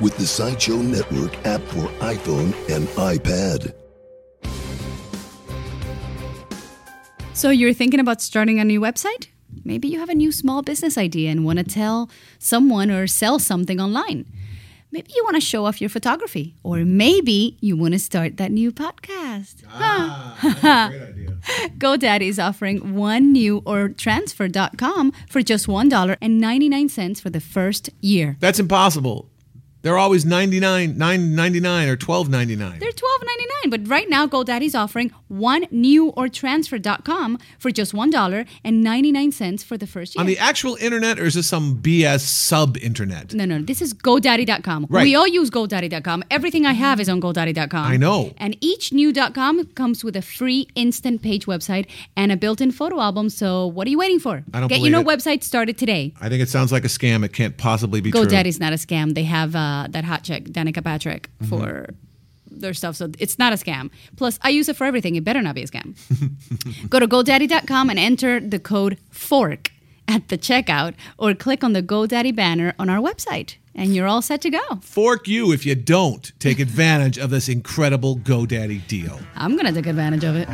with the Sideshow Network app for iPhone and iPad. So you're thinking about starting a new website? Maybe you have a new small business idea and want to tell someone or sell something online. Maybe you want to show off your photography, or maybe you want to start that new podcast. Ah, great idea. GoDaddy is offering one new or transfer.com for just $1.99 for the first year. That's impossible. They're always 99, 9.99 or 12.99. They're $12.99, but right now GoDaddy's offering one new or transfer.com for just $1.99 for the first year. On the actual internet, or is this some BS sub internet? no, no, this is GoDaddy.com. Right. We all use GoDaddy.com. Everything I have is on GoDaddy.com. I know. And each new.com comes with a free instant page website and a built in photo album. So what are you waiting for? I don't Get your new believe website started today. I think it sounds like a scam. It can't possibly be true. GoDaddy's not a scam. They have uh, that hot chick, Danica Patrick, Mm-hmm. for their stuff. So it's not a scam. Plus, I use it for everything. It better not be a scam. Go to GoDaddy.com and enter the code FORK at the checkout or click on the GoDaddy banner on our website. And you're all set to go. Fork you if you don't take advantage of this incredible GoDaddy deal. I'm going to take advantage of it.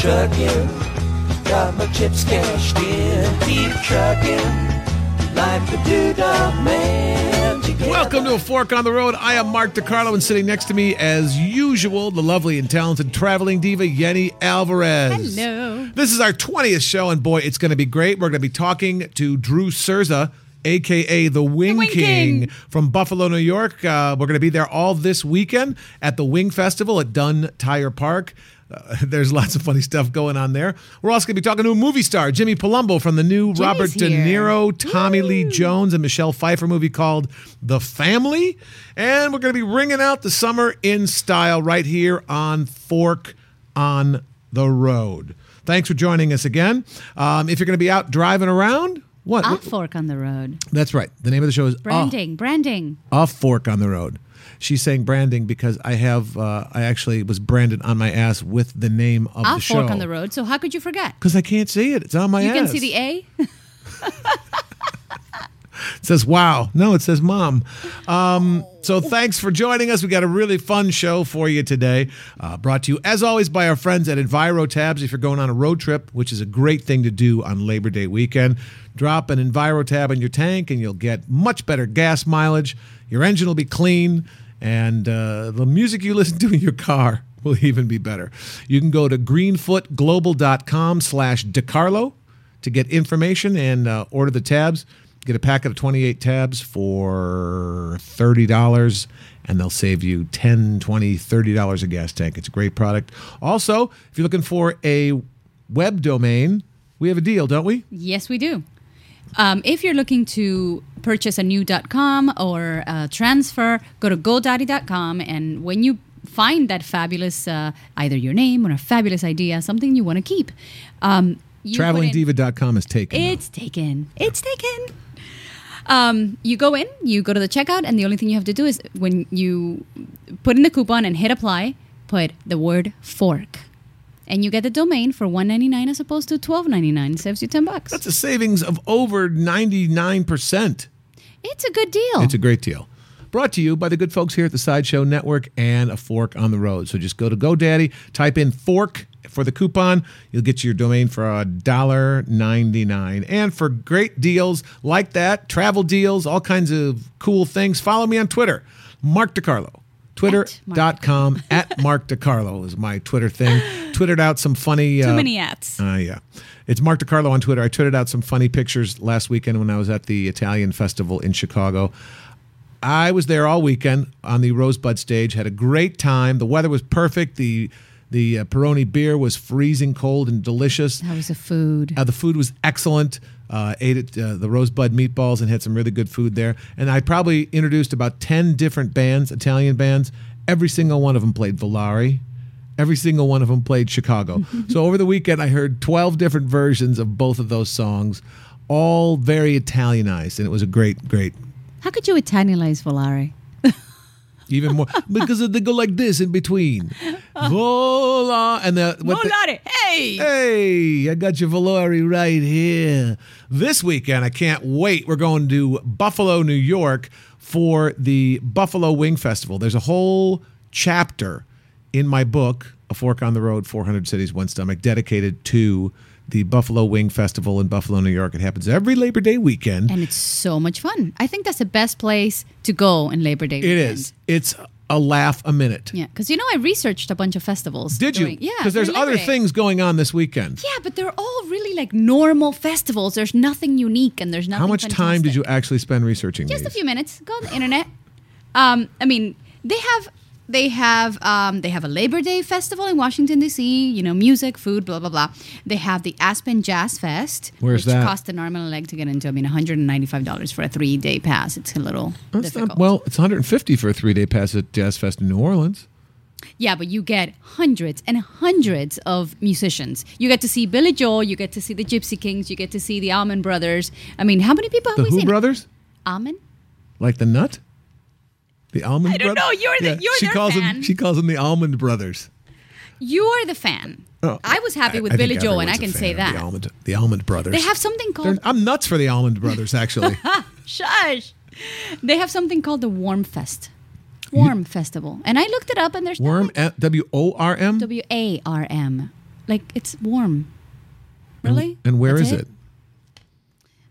Trucking. Got my chips cashed in. Keep trucking. Like the doodah man. Together. Welcome to A Fork on the Road. I am Mark DeCarlo, and sitting next to me, as usual, the lovely and talented traveling diva, Yeni Alvarez. Hello. This is our 20th show, and boy, it's going to be great. We're going to be talking to Drew Cerza, aka the Wing, Wing King, King. from Buffalo, New York. Uh, we're going to be there all this weekend at the Wing Festival at Dunn Tire Park. Uh, there's lots of funny stuff going on there. We're also going to be talking to a movie star, Jimmy Palumbo, from the new Robert De here. Niro, Tommy Lee Jones, and Michelle Pfeiffer movie called The Family. And we're going to be ringing out the summer in style right here on Fork on the Road. Thanks for joining us again. Um, if you're going to be out driving around, what? A fork on the road. That's right. The name of the show is Branding, branding. a fork on the road. She's saying branding because I have uh, I actually was branded on my ass with the name of A the show. fork on the road. So how could you forget? Because I can't see it. It's on my You ass. You can see the A. It says wow. No, it says mom. Um, so thanks for joining us. We got a really fun show for you today. Uh, brought to you, as always, by our friends at Enviro Tabs. If you're going on a road trip, which is a great thing to do on Labor Day weekend, drop an Enviro Tab in your tank and you'll get much better gas mileage. Your engine will be clean, and uh, the music you listen to in your car will even be better. You can go to greenfootglobal.com slash DeCarlo to get information and uh, order the tabs. Get a packet of 28 tabs for $30 and they'll save you 10 20 $30 a gas tank. It's a great product. Also, if you're looking for a web domain, we have a deal, don't we? Yes, we do. Um, if you're looking to purchase a new .com or uh, transfer, go to GoDaddy.com, and when you find that fabulous, uh, either your name or a fabulous idea, something you want to keep, um, TravelingDiva.com is taken. It's taken. It's taken. Um, you go in, you go to the checkout, and the only thing you have to do is when you put in the coupon and hit apply, put the word fork. And you get the domain for one ninety nine as opposed to twelve ninety nine. Saves you ten bucks. That's a savings of over 99%. It's a good deal. It's a great deal. Brought to you by the good folks here at the Sideshow Network and a fork on the road. So just go to GoDaddy, type in fork for the coupon. You'll get your domain for a dollar ninety nine. And for great deals like that, travel deals, all kinds of cool things, follow me on Twitter, Mark DeCarlo. Twitter.com at Mark DeCarlo is my Twitter thing. Twittered out some funny. Too uh, many ats. uh, yeah. It's Mark DeCarlo on Twitter. I tweeted out some funny pictures last weekend when I was at the Italian festival in Chicago. I was there all weekend on the Rosebud stage, had a great time. The weather was perfect. The the uh, Peroni beer was freezing cold and delicious. How was the food? Uh, the food was excellent. Uh, ate at uh, the Rosebud Meatballs and had some really good food there. And I probably introduced about 10 different bands, Italian bands. Every single one of them played Volare. Every single one of them played Chicago. so over the weekend, I heard 12 different versions of both of those songs, all very Italianized. And it was a great, great How could you Italianize Volare? even more because they go like this in between. Vola and the what the- Volare, hey! Hey, I got your Valori right here. This weekend, I can't wait. We're going to Buffalo, New York for the Buffalo Wing Festival. There's a whole chapter in my book, A Fork on the Road 400 Cities, One Stomach, dedicated to the Buffalo Wing Festival in Buffalo, New York. It happens every Labor Day weekend. And it's so much fun. I think that's the best place to go in Labor Day. It weekend. is. It's a laugh a minute. Yeah, because you know I researched a bunch of festivals. Did you? during- Yeah, Because there's other Day. things going on this weekend. Yeah, but they're all really like normal festivals. There's nothing unique and there's nothing. How much time did you actually spend researching Just a few minutes. Go on the internet. Um, I mean, they have they have um, they have a Labor Day festival in Washington D.C. You know, music, food, blah blah blah. They have the Aspen Jazz Fest, Where's which that? costs an arm and a leg to get into. I mean, 195 dollars for a three day pass. It's a little That's difficult. not, well, it's 150 for a three day pass at Jazz Fest in New Orleans. Yeah, but you get hundreds and hundreds of musicians. You get to see Billy Joel, you get to see the Gypsy Kings, you get to see the Almond Brothers. I mean, how many people have The we Who seen? Brothers? Almond? Like the nut? The Almond I don't Brothers? know. You're the- you're she calls fan. Them, she calls them the Almond Brothers. You are the fan. Oh, I was happy with I Billy Joel, and I can say that. The Almond, the Almond Brothers. They have something They're- called I'm nuts for the Almond Brothers, actually. Shush. They have something called the Warm Fest. Warm Festival. And I looked it up and there's Worm, W O R M? W A R M. Like it's warm. Really? And where That's is it?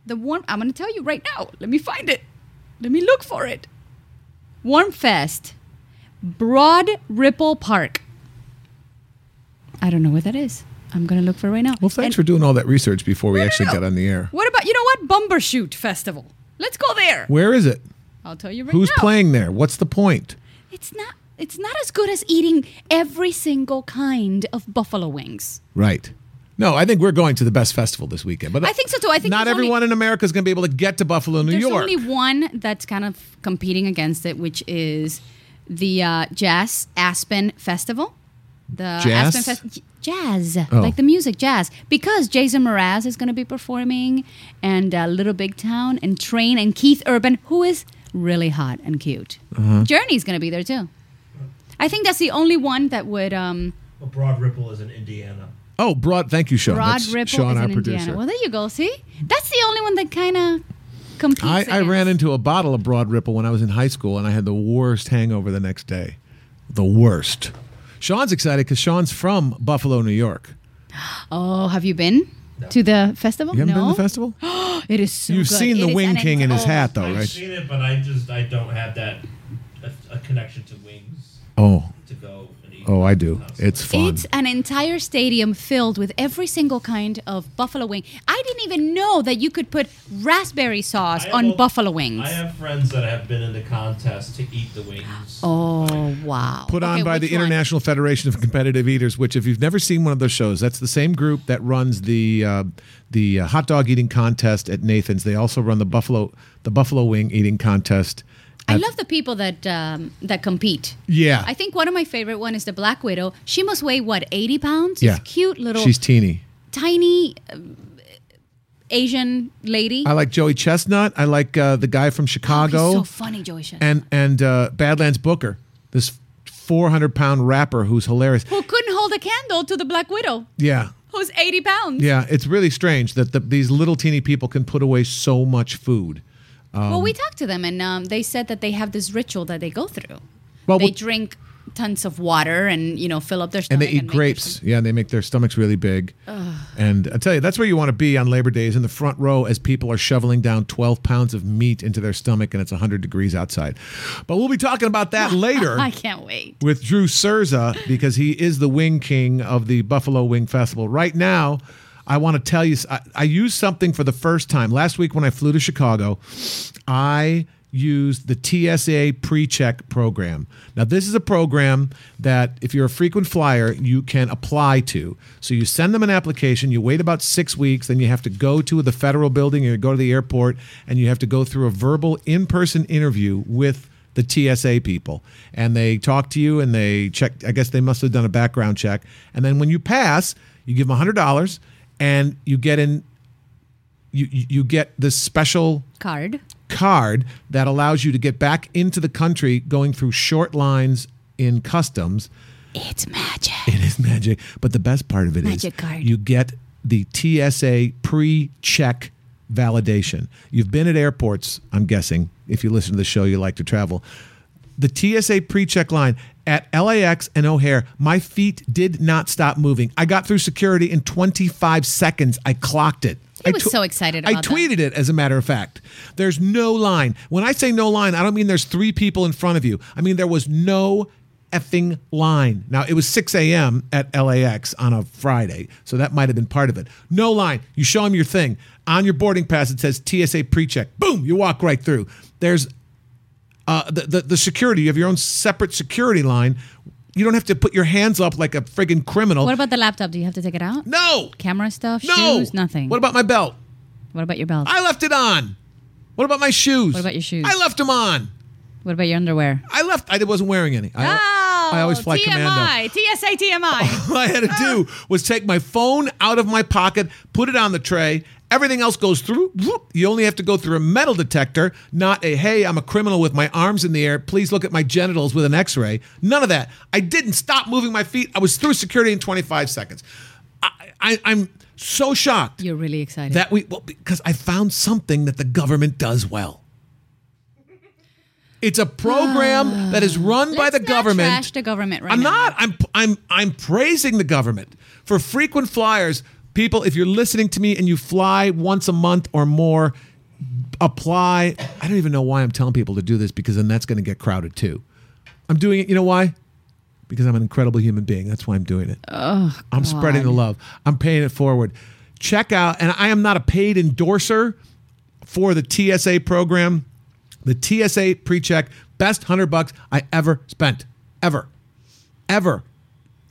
The warm I'm gonna tell you right now. Let me find it. Let me look for it. Warm Fest. Broad Ripple Park. I don't know what that is. I'm gonna look for it right now. Well, thanks And for doing all that research before we actually got on the air. What about you know what? Bumbershoot Festival. Let's go there. Where is it? I'll tell you right now. Who's now. playing there? What's the point? It's not it's not as good as eating every single kind of buffalo wings. Right. No, I think we're going to the best festival this weekend. But I think so too. I think not there's only- everyone in America is going to be able to get to Buffalo, New There's York. There's only one that's kind of competing against it, which is the uh, Jazz Aspen Festival. The Jazz? Aspen Fest- Jazz, Oh. like the music, jazz. Because Jason Mraz is going to be performing, and uh, Little Big Town, and Train, and Keith Urban, who is really hot and cute. Uh-huh. Journey's going to be there too. I think that's the only one that would. Um, Well, Broad Ripple is in Indiana. Oh, Broad. Thank you, Sean. Rod That's Ripple Sean, is our in producer. Indiana. Well, there you go. See, that's the only one that kind of competes. I, I ran into a bottle of Broad Ripple when I was in high school, and I had the worst hangover the next day. The worst. Sean's excited because Sean's from Buffalo, New York. Oh, have you been to the festival? You haven't no. been to the festival? It is so You've good. seen It the Wing an King in his hat, though, I've right? seen it, but I just I don't have that a, a connection to wings Oh, to go and eat. Oh, I do. It's fun. It's an entire stadium filled with every single kind of buffalo wing. I didn't even know that you could put raspberry sauce on have- buffalo wings. I have friends that have been in the contest to eat the wings. oh wow! put on Okay, by the one? International Federation of Competitive Eaters, which, if you've never seen one of those shows, that's the same group that runs the uh, the uh, hot dog eating contest at Nathan's. They also run the buffalo the buffalo wing eating contest. I love the people that um, that compete. Yeah, I think one of my favorite one is the Black Widow. She must weigh what eighty pounds. Yeah. This cute little she's teeny. tiny um, Asian lady. I like Joey Chestnut. I like uh, the guy from Oh, Chicago, he's so funny, Joey Shetty. and and uh, Badlands Booker, this four hundred pound rapper who's hilarious. Who couldn't hold a candle to the Black Widow, Yeah, who's eighty pounds. yeah. It's really strange that the, these little teeny people can put away so much food. Well, Um, we talked to them, and um, they said that they have this ritual that they go through. Well, they drink tons of water and you know fill up their stomachs. and they eat their grapes. Yeah, they make their stomachs really big. And I tell you, that's where you want to be on Labor Days in the front row as people are shoveling down 12 pounds of meat into their stomach and it's 100 degrees outside. But we'll be talking about that later I can't wait. with Drew Cerza because he is the wing king of the Buffalo Wing Festival. Right now, I want to tell you, I, I used something for the first time. Last week when I flew to Chicago, I used the TSA pre-check program. Now, this is a program that if you're a frequent flyer, you can apply to. So you send them an application, you wait about six weeks, then you have to go to the federal building or go to the airport, and you have to go through a verbal in-person interview with the TSA people. And they talk to you and they check, I guess they must have done a background check. And then when you pass, you give them $100 and you get in you, you get this special Card. card that allows you to get back into the country going through short lines in customs. It's magic. It is magic. But the best part of it is Magic card. you get the TSA pre check validation. You've been at airports, I'm guessing. If you listen to the show, you like to travel. The TSA pre check line at LAX and O'Hare, my feet did not stop moving. I got through security in 25 seconds. I clocked it. He I was so excited I about that. tweeted it, as a matter of fact. There's no line. When I say no line, I don't mean there's three people in front of you. I mean there was no effing line. Now, it was 6 a.m. at LAX on a Friday, so that might have been part of it. No line. You show them your thing. On your boarding pass, it says TSA pre check. Boom, you walk right through. There's uh, the, the, the security. You have your own separate security line. You don't have to put your hands up like a friggin' criminal. What about the laptop? Do you have to take it out? no! Camera stuff? No! Shoes? Nothing. What about my belt? What about your belt? I left it on. What about my shoes? What about your shoes? I left them on. what about your underwear? I left. I wasn't wearing any. I, oh, I always fly TMI. commando. TSA TMI. All I had to do was take my phone out of my pocket, put it on the tray. Everything else goes through. You only have to go through a metal detector, not a hey, I'm a criminal with my arms in the air. Please look at my genitals with an X-ray. None of that. I didn't stop moving my feet. I was through security in 25 seconds. I, I'm so shocked You're really excited. that we well, because I found something that the government does well. It's a program that is run by the government. trash the government right I'm now. not. I'm I'm I'm praising the government for frequent flyers. People, if you're listening to me and you fly once a month or more, apply. I don't even know why I'm telling people to do this because then that's going to get crowded too. I'm doing it. You know why? Because I'm an incredible human being. That's why I'm doing it. I'm spreading the love. I'm paying it forward. Check out, and I am not a paid endorser for the TSA program. The TSA pre-check, best hundred bucks I ever spent, ever, ever.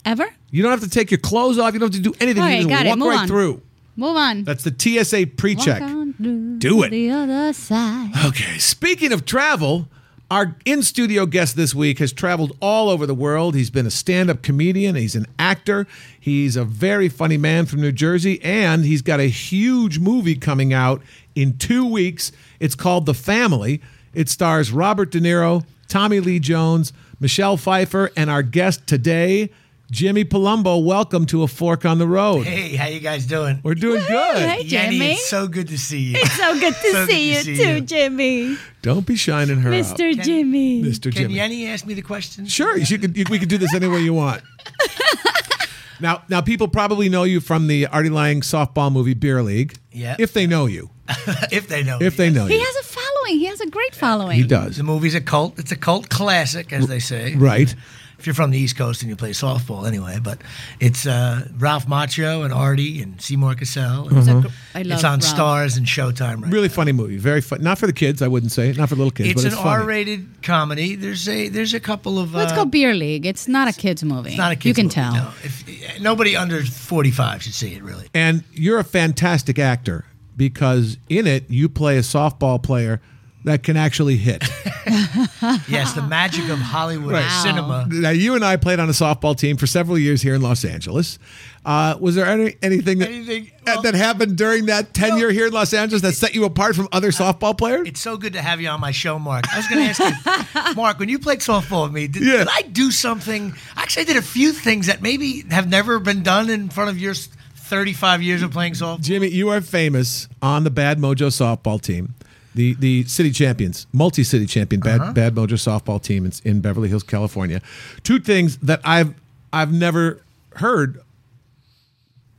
Ever? You don't have to take your clothes off. You don't have to do anything. All you just got it. walk Move right on. through. Move on. That's the TSA pre-check. Walk on through Do it. The other side. Okay, speaking of travel, our in studio guest this week has traveled all over the world. He's been a stand up comedian, he's an actor, he's a very funny man from New Jersey, and he's got a huge movie coming out in two weeks. It's called The Family. It stars Robert De Niro, Tommy Lee Jones, Michelle Pfeiffer, and our guest today, Jimmy Palumbo. Welcome to A Fork on the Road. Hey, how you guys doing? We're doing good. Hey, Jenny, Jimmy. it's so good to see you. It's so good to So good see to you see too, you. Jimmy. Don't be shining her out. Mr. Jimmy. Mr. Can Jimmy. Yeni ask me the question? Sure, you could. You, we could do this any way you want. now, now, people probably know you from the Artie Lange softball movie Beer League. Yeah. If they know you, if they know. if me. they know you. He you, has a following. He has a great following. he does. The movie's a cult. It's a cult classic, as they say. Right. If you're from the East Coast and you play softball, anyway. But it's uh, Ralph Macchio and Artie and Seymour Cassel. And I love It's on Ralph. Starz and Showtime right Really funny movie. Very fun. Not for the kids, I wouldn't say. Not for little kids, It's but an it's funny. R-rated comedy. There's a there's a couple of. Well, it's uh, called Beer League. It's not a kids movie. It's not a kids You can movie, tell. No. If, nobody under 45 should see it. Really. And you're a fantastic actor because in it you play a softball player that can actually hit. Yes, the magic of Hollywood cinema. now, you and I played on a softball team for several years here in Los Angeles. Uh, was there any, anything, that, Anything- well- that happened during that tenure here in Los Angeles that set you apart from other softball players? It's so good to have you on my show, Mark. I was going to ask you, Mark, when you played softball with me, did, Yeah. did I do something? Actually, I did a few things that maybe have never been done in front of your 35 years of playing softball. Jimmy, you are famous on the Bad Mojo softball team, the the city champions, multi city champion Bad Uh-huh. Bad Mojo softball team in, in Beverly Hills, California. Two things that I've I've never heard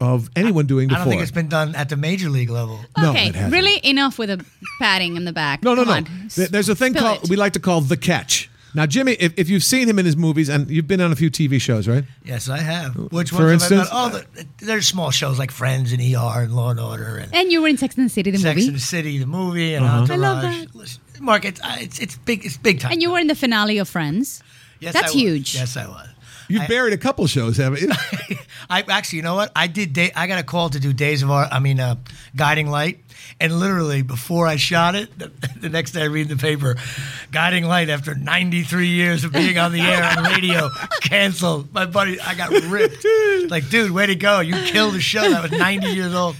of anyone doing before. I don't think it's been done at the major league level. No, okay, it hasn't. really enough with a patting in the back. no, no, Come no. on. There's a thing Spill called it. we like to call the catch. Now, Jimmy, if, if you've seen him in his movies, and you've been on a few TV shows, right? Yes, I have. Which For ones have I instance? done? Oh, the, there's small shows like Friends and ER and Law and Order and And you were in Sex and the City, the Sex movie. and the City, the movie, and Uh-huh. I love Entourage. that. Listen, Mark, it's, uh, it's it's big. It's big time. and you were in the finale of Friends. Yes, That's I was. huge. Yes, I was. You've buried a couple shows, haven't you? I actually, you know what? I did. Day, I got a call to do Days of Our. I mean, uh, Guiding Light, and literally before I shot it, the, the next day I read the paper, Guiding Light after 93 years of being on the air on radio, canceled. My buddy, I got ripped. Like, dude, way to go! You killed the show. That was 90 years old.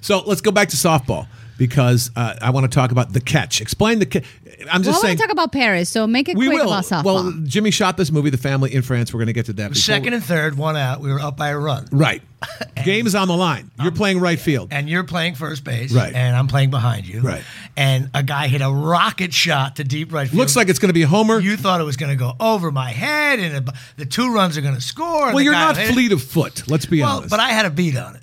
so let's go back to softball because uh, I want to talk about the catch. Explain the catch. I'm just I saying. want to talk about Paris, so make it we quick will. about softball. Well, Jimmy shot this movie, The Family in France. We're going to get to that. before- Second and third, one out. We were up by a run. Right. Game is on the line. You're playing right field. and you're playing first base, Right. And I'm playing behind you, Right. And a guy hit a rocket shot to deep right field. Looks like it's going to be a homer. you thought it was going to go over my head, and it- the two runs are going to score. well, you're not hit it. fleet of foot. Let's be Well, honest. but I had a beat on it,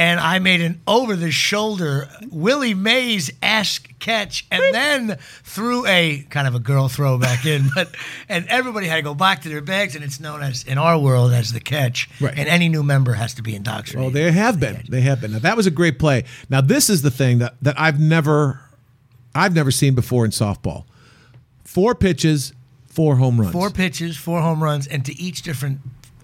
and I made an over the shoulder Willie Mays esque catch, and then threw a kind of a girl throw back in. But and everybody had to go back to their bags, and it's known as in our world as the catch. Right. And any new member has to be indoctrinated. Well, they have been. They have been. Now that was a great play. Now this is the thing that that I've never, I've never seen before in softball. Four pitches, four home runs. Four pitches, four home runs, and to each different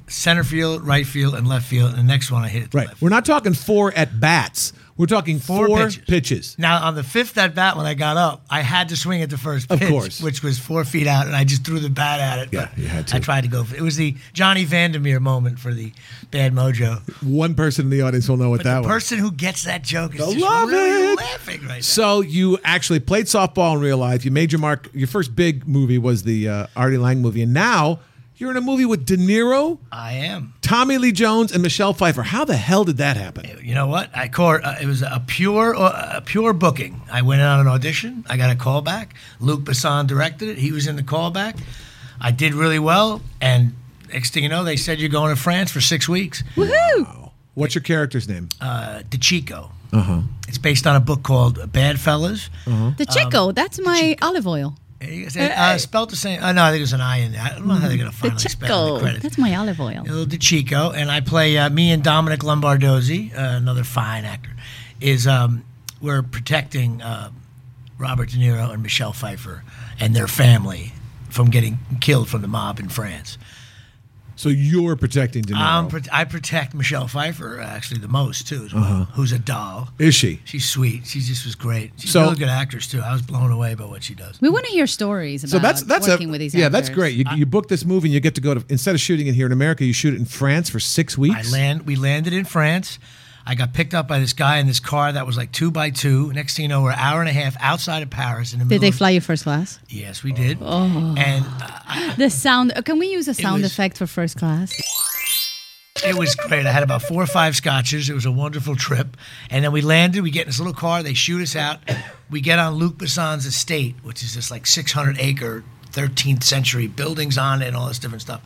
center field, right field, and left field. And the next one I hit it Right. We're not talking four at bats. We're talking four, Four pitches. pitches. Now on the fifth at bat when I got up, I had to swing at the first Of pitch, course. which was four feet out, and I just threw the bat at it. Yeah, you had to. I tried to go. For, it was the Johnny Vander Meer moment for the bad mojo. One person in the audience will know what But that the was. person who gets that joke is just love really it. laughing right now. So you actually played softball in real life. You made your mark. Your first big movie was the uh, Artie Lange movie, and now you're in a movie with De Niro, I am. Tommy Lee Jones, and Michelle Pfeiffer. How the hell did that happen? You know what? I caught. Uh, it was a pure, uh, a pure booking. I went on an audition. I got a call back. Luc Besson directed it. He was in the callback. I did really well, and next thing you know, they said you're going to France for six weeks. Woohoo! What's your character's name? Uh, DeChico. Uh huh. It's based on a book called Bad Fellas. The Chico, that's my olive oil. Uh, spelled the same. Uh, no, I think there's an I in there. I don't know how they're going to finally spell the Chico, credits. that's my olive oil. Little DeChico, and I play uh, me and Dominic Lombardozzi, uh, another fine actor, is um, we're protecting uh, Robert De Niro and Michelle Pfeiffer and their family from getting killed from the mob in France. So you're protecting De Niro. Um, pro- I protect Michelle Pfeiffer actually the most too, as well, Uh-huh. who's a doll. Is she? She's sweet. She just was great. She's So- a really good actress too. I was blown away by what she does. We want to hear stories about So that's that's working a with these yeah that's great. You, you book this movie and you get to go to instead of shooting it here in America, you shoot it in France for six weeks. I weeks. land. We landed in France. I got picked up by this guy in this car that was like two by two. Next thing you know, we're an hour and a half outside of Paris in the Did middle. they of- fly you first class? Yes, we did. Oh, And uh, The sound. uh, Can we use a sound was- effect for first class? it was great. I had about four or five scotches. It was a wonderful trip. And then we landed. We get in this little car. They shoot us out. We get on Luc Besson's estate, which is this like 600 acre, 13th century buildings on it and all this different stuff.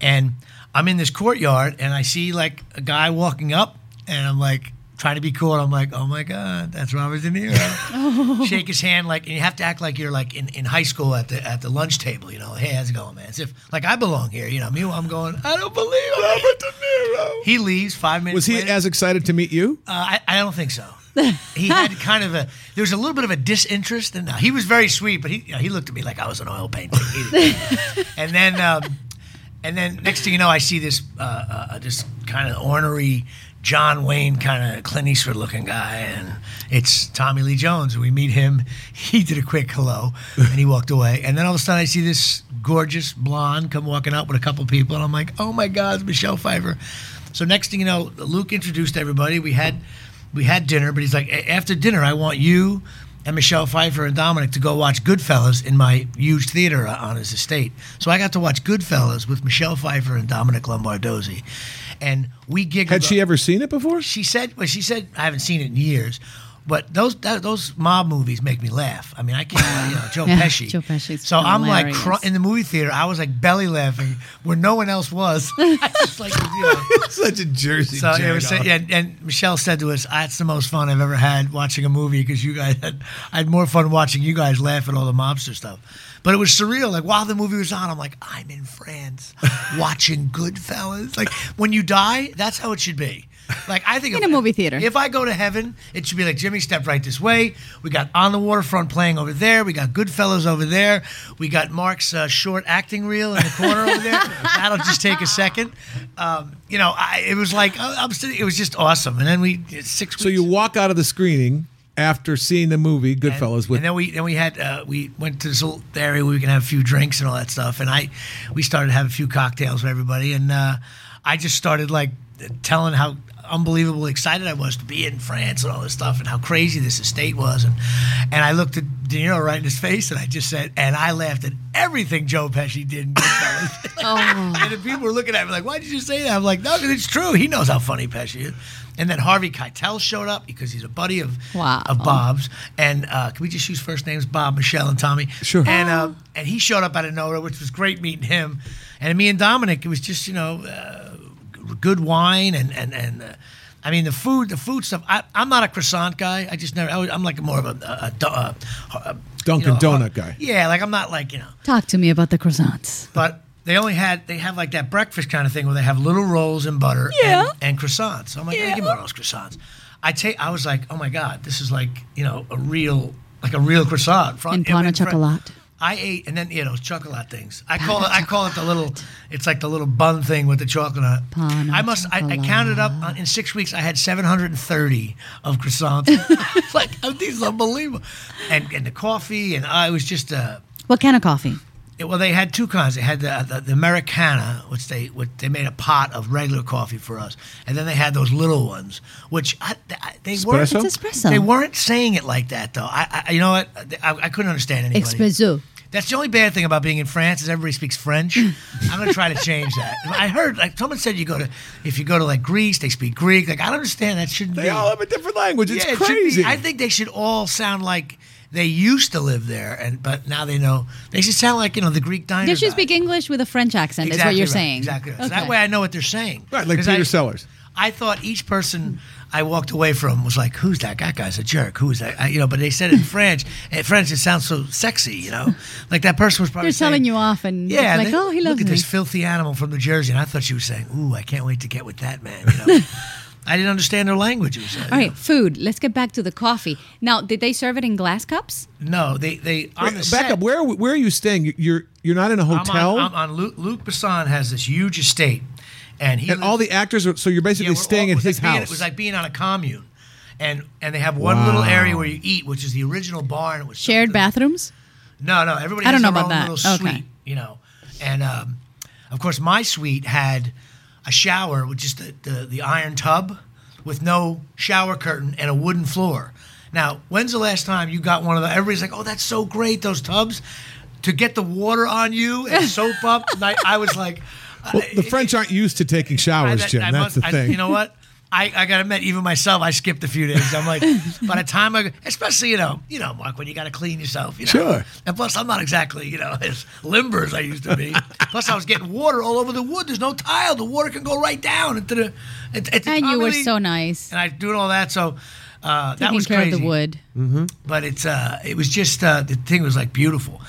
And I'm in this courtyard and I see like a guy walking up and I'm like trying to be cool. And I'm like, oh my God, that's Robert De Niro. Shake his hand like, and you have to act like you're like in, in high school at the at the lunch table, you know, hey, how's it going, man? As if like I belong here, you know. me, I'm going, I don't believe. Robert De Niro. He leaves five minutes. Was he later. as excited to meet you? Uh, I, I don't think so. he had kind of a there was a little bit of a disinterest and he was very sweet but he you know, he looked at me like I was an oil painting and then um, and then next thing you know I see this uh, uh, this kind of ornery John Wayne kind of Clint Eastwood looking guy and it's Tommy Lee Jones. We meet him. He did a quick hello and he walked away. And then all of a sudden I see this gorgeous blonde come walking out with a couple people and I'm like oh my god it's Michelle Pfeiffer. So next thing you know Luc introduced everybody. We had we had dinner, but he's like, after dinner, I want you and Michelle Pfeiffer and Dominic to go watch Goodfellas in my huge theater on his estate. So I got to watch Goodfellas with Michelle Pfeiffer and Dominic Lombardozzi, and we giggled. Had she ever seen it before? She said, well, she said, I haven't seen it in years. But those that, those mob movies make me laugh. I mean, I can't. You know, Joe Yeah, Pesci. Joe Pesci's So I'm like cr- in the movie theater. I was like belly laughing where no one else was. I just like you know. Such a Jersey. So yeah, it was, yeah, and Michelle said to us, "That's the most fun I've ever had watching a movie because you guys had I had more fun watching you guys laugh at all the mobster stuff." But it was surreal. Like while the movie was on, I'm like, I'm in France watching Goodfellas. Like when you die, that's how it should be. Like I think In if- a movie theater. If I go to heaven, it should be like Jimmy step right this way. We got on the waterfront playing over there. We got Goodfellas over there. We got Mark's uh, short acting reel in the corner over there. That'll just take a second. Um, you know, I, it was like I- I'm sitting, it was just awesome. And then we six. So you walk out of the screening after seeing the movie Goodfellas with and then we then we had uh, we went to this little area where we can have a few drinks and all that stuff. And I we started having a few cocktails with everybody, and uh, I just started like telling how unbelievably excited I was to be in France and all this stuff, and how crazy this estate was. And and I looked at De Niro right in his face, and I just said, and I laughed at everything Joe Pesci did in Goodfellas. Oh. and the people were looking at me like, "Why did you say that?" I'm like, "No, because it's true. He knows how funny Pesci is." And then Harvey Keitel showed up because he's a buddy of Wow. of Bob's. And uh, can we just use first names, Bob, Michelle, and Tommy? Sure. And uh, and he showed up out of nowhere, which was great meeting him. And me and Dominic, it was just you know, uh, good wine and and and. Uh, I mean the food, the food stuff. I, I'm not a croissant guy. I just never. I was, I'm like more of a, a, a, a, a Dunkin' you know, Donut guy. Yeah, like I'm not like you know. Talk to me about the croissants. But they only had they have like that breakfast kind of thing where they have little rolls and butter Yeah. and, and croissants. I'm like, hey, give me those croissants. I take I was like, oh my god, this is like you know a real like a real croissant. Front, And front- chocolat. I ate and then you know chocolate things. I call it I call it the little. It's like the little bun thing with the chocolate. Pain au I must. I, I counted up on, in six weeks. I had 730 of croissants. It's like oh, these are unbelievable, and and the coffee and I was just uh, What kind of coffee? It- well, they had two kinds. They had the, the, the Americana, which they which they made a pot of regular coffee for us, and then they had those little ones, which I, I, they weren't. Espresso? It's espresso. They weren't saying it like that though. I, I you know what? I, I couldn't understand anybody. Espresso. That's the only bad thing about being in France is everybody speaks French. I'm gonna try to change that. I heard like someone said you go to if you go to like Greece, they speak Greek. Like I don't understand that shouldn't They be. all have a different language. It's Yeah, it be- crazy. I think they should all sound like they used to live there, and but now they know they should sound like you know the Greek diner. They should guy. speak English with a French accent, is what you're right, saying. Exactly. Right. So that way I know what they're saying. Right, like 'Cause Peter I, Sellers. I thought each person I walked away from was like, "Who's that? That guy's a jerk. Who is that?" I, you know, but they said it in French. In French, it sounds so sexy. You know, like that person was probably They're telling saying, you off and Yeah, like, they- oh, he look loves at this filthy animal from New Jersey, and I thought she was saying, "Ooh, I can't wait to get with that man." You know, I didn't understand their language. It was, uh, All right, food. Let's get back to the coffee. Now, did they serve it in glass cups? No, they they on the Back set, up. Where where are you staying? You're you're not in a I'm hotel, on, I'm on Luc, Luc Besson has this huge estate, and he and all the actors are. So you're basically Yeah, staying all- in his like being- house. it was like being on a commune, and and they have one little area where you eat, which is the original barn. It was Shared something- bathrums? No, no, everybody I has don't know their about that. little Okay. suite, you know, and um, of course my suite had a shower with just the, the the iron tub with no shower curtain and a wooden floor. Now, when's the last time you got one of the? Everybody's like, "Oh, that's so great, those tubs." To get the water on you and soap up, I, I was like, well, the French aren't used to taking showers, I- Jim. I That's must- the I- thing. you know what? I, I gotta admit, even myself, I skipped a few days. I'm like, by the time I, especially you know, you know, Mark, when you gotta clean yourself, you know. Sure. And plus, I'm not exactly you know as limber as I used to be. plus, I was getting water all over the wood. There's no tile. The water can go right down into the. It, it's And you were so nice. And I doing all that, so uh, that Taking was care crazy. of the wood. But it's uh, it was just uh, the thing was like beautiful.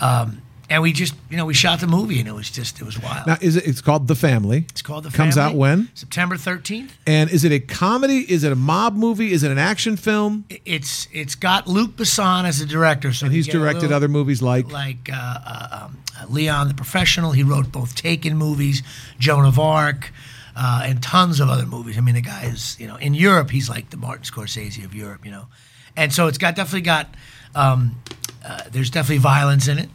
Um, and we just, you know, we shot the movie, and it was just, it was wild. now, is it? It's called The Family. it's called the Family. Comes out when? September thirteenth. And is it a comedy? Is it a mob movie? Is it an action film? it's it's got Luc Besson as a director, so And he's directed little- other movies like. like uh, uh, um, uh, Leon the Professional. He wrote both Taken movies, Joan of Arc, uh, and tons of other movies. I mean, the guy is you know in Europe he's like the Martin Scorsese of Europe, you know, and so it's got definitely got um, uh, there's definitely violence in it,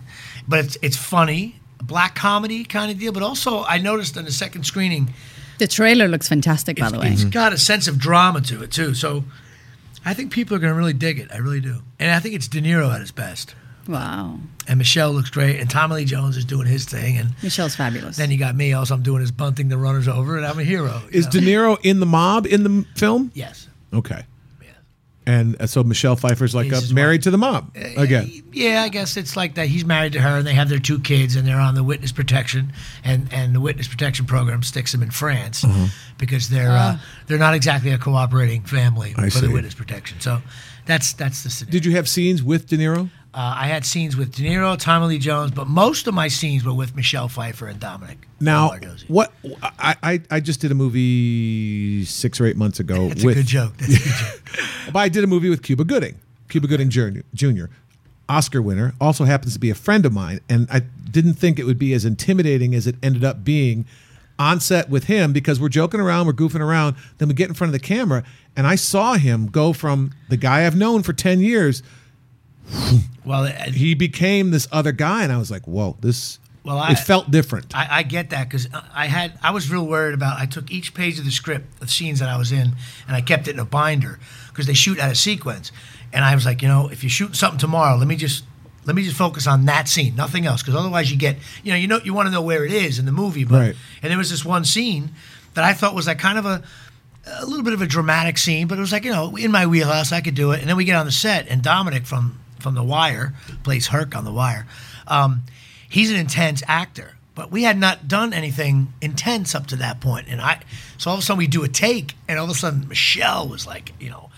but it's it's funny, black comedy kind of deal. But also I noticed on the second screening The trailer looks fantastic, by the way. it's got a sense of drama to it too. So I think people are going to really dig it. I really do, and I think it's De Niro at his best. Wow. And Michelle looks great, and Tommy Lee Jones is doing his thing, and Michelle's fabulous. then you got me. Also, I'm doing is bunting the runners over, and I'm a hero. Is know? De Niro in the mob in the film? yes, Okay. Yes. And uh, so Michelle Pfeiffer's like He's uh, his married to the mom again. Yeah, I guess it's like that. He's married to her, and they have their two kids, and they're on the witness protection, and and the witness protection program sticks them in France Mm-hmm. because they're uh, they're not exactly a cooperating family I for see. the witness protection. So that's that's the scenario. Did you have scenes with De Niro? Uh, I had scenes with De Niro, Tommy Lee Jones, but most of my scenes were with Michelle Pfeiffer and Dominic. Now, what I, I I just did a movie six or eight months ago. That's with, a good joke. That's a good joke. But I did a movie with Cuba Gooding. Cuba Gooding Jr., Jr., Oscar winner, also happens to be a friend of mine, and I didn't think it would be as intimidating as it ended up being on set with him because we're joking around, we're goofing around, then we get in front of the camera, and I saw him go from the guy I've known for ten years. Well, uh, He became this other guy, and I was like, "Whoa, this." Well, I- it felt different. I, I get that because I had I was real worried about. I took each page of the script of scenes that I was in, and I kept it in a binder because they shoot out of sequence. And I was like, you know, if you shoot something tomorrow, let me just let me just focus on that scene, nothing else, because otherwise you get, you know, you know, you want to know where it is in the movie. But Right. and there was this one scene that I thought was like kind of a a little bit of a dramatic scene, but it was like you know in my wheelhouse, I could do it. And then we get on the set, and Dominic from from The Wire plays Herc on The Wire. Um, he's an intense actor, but we had not done anything intense up to that point. And I, so all of a sudden we do a take, and all of a sudden Michelle was like, you know.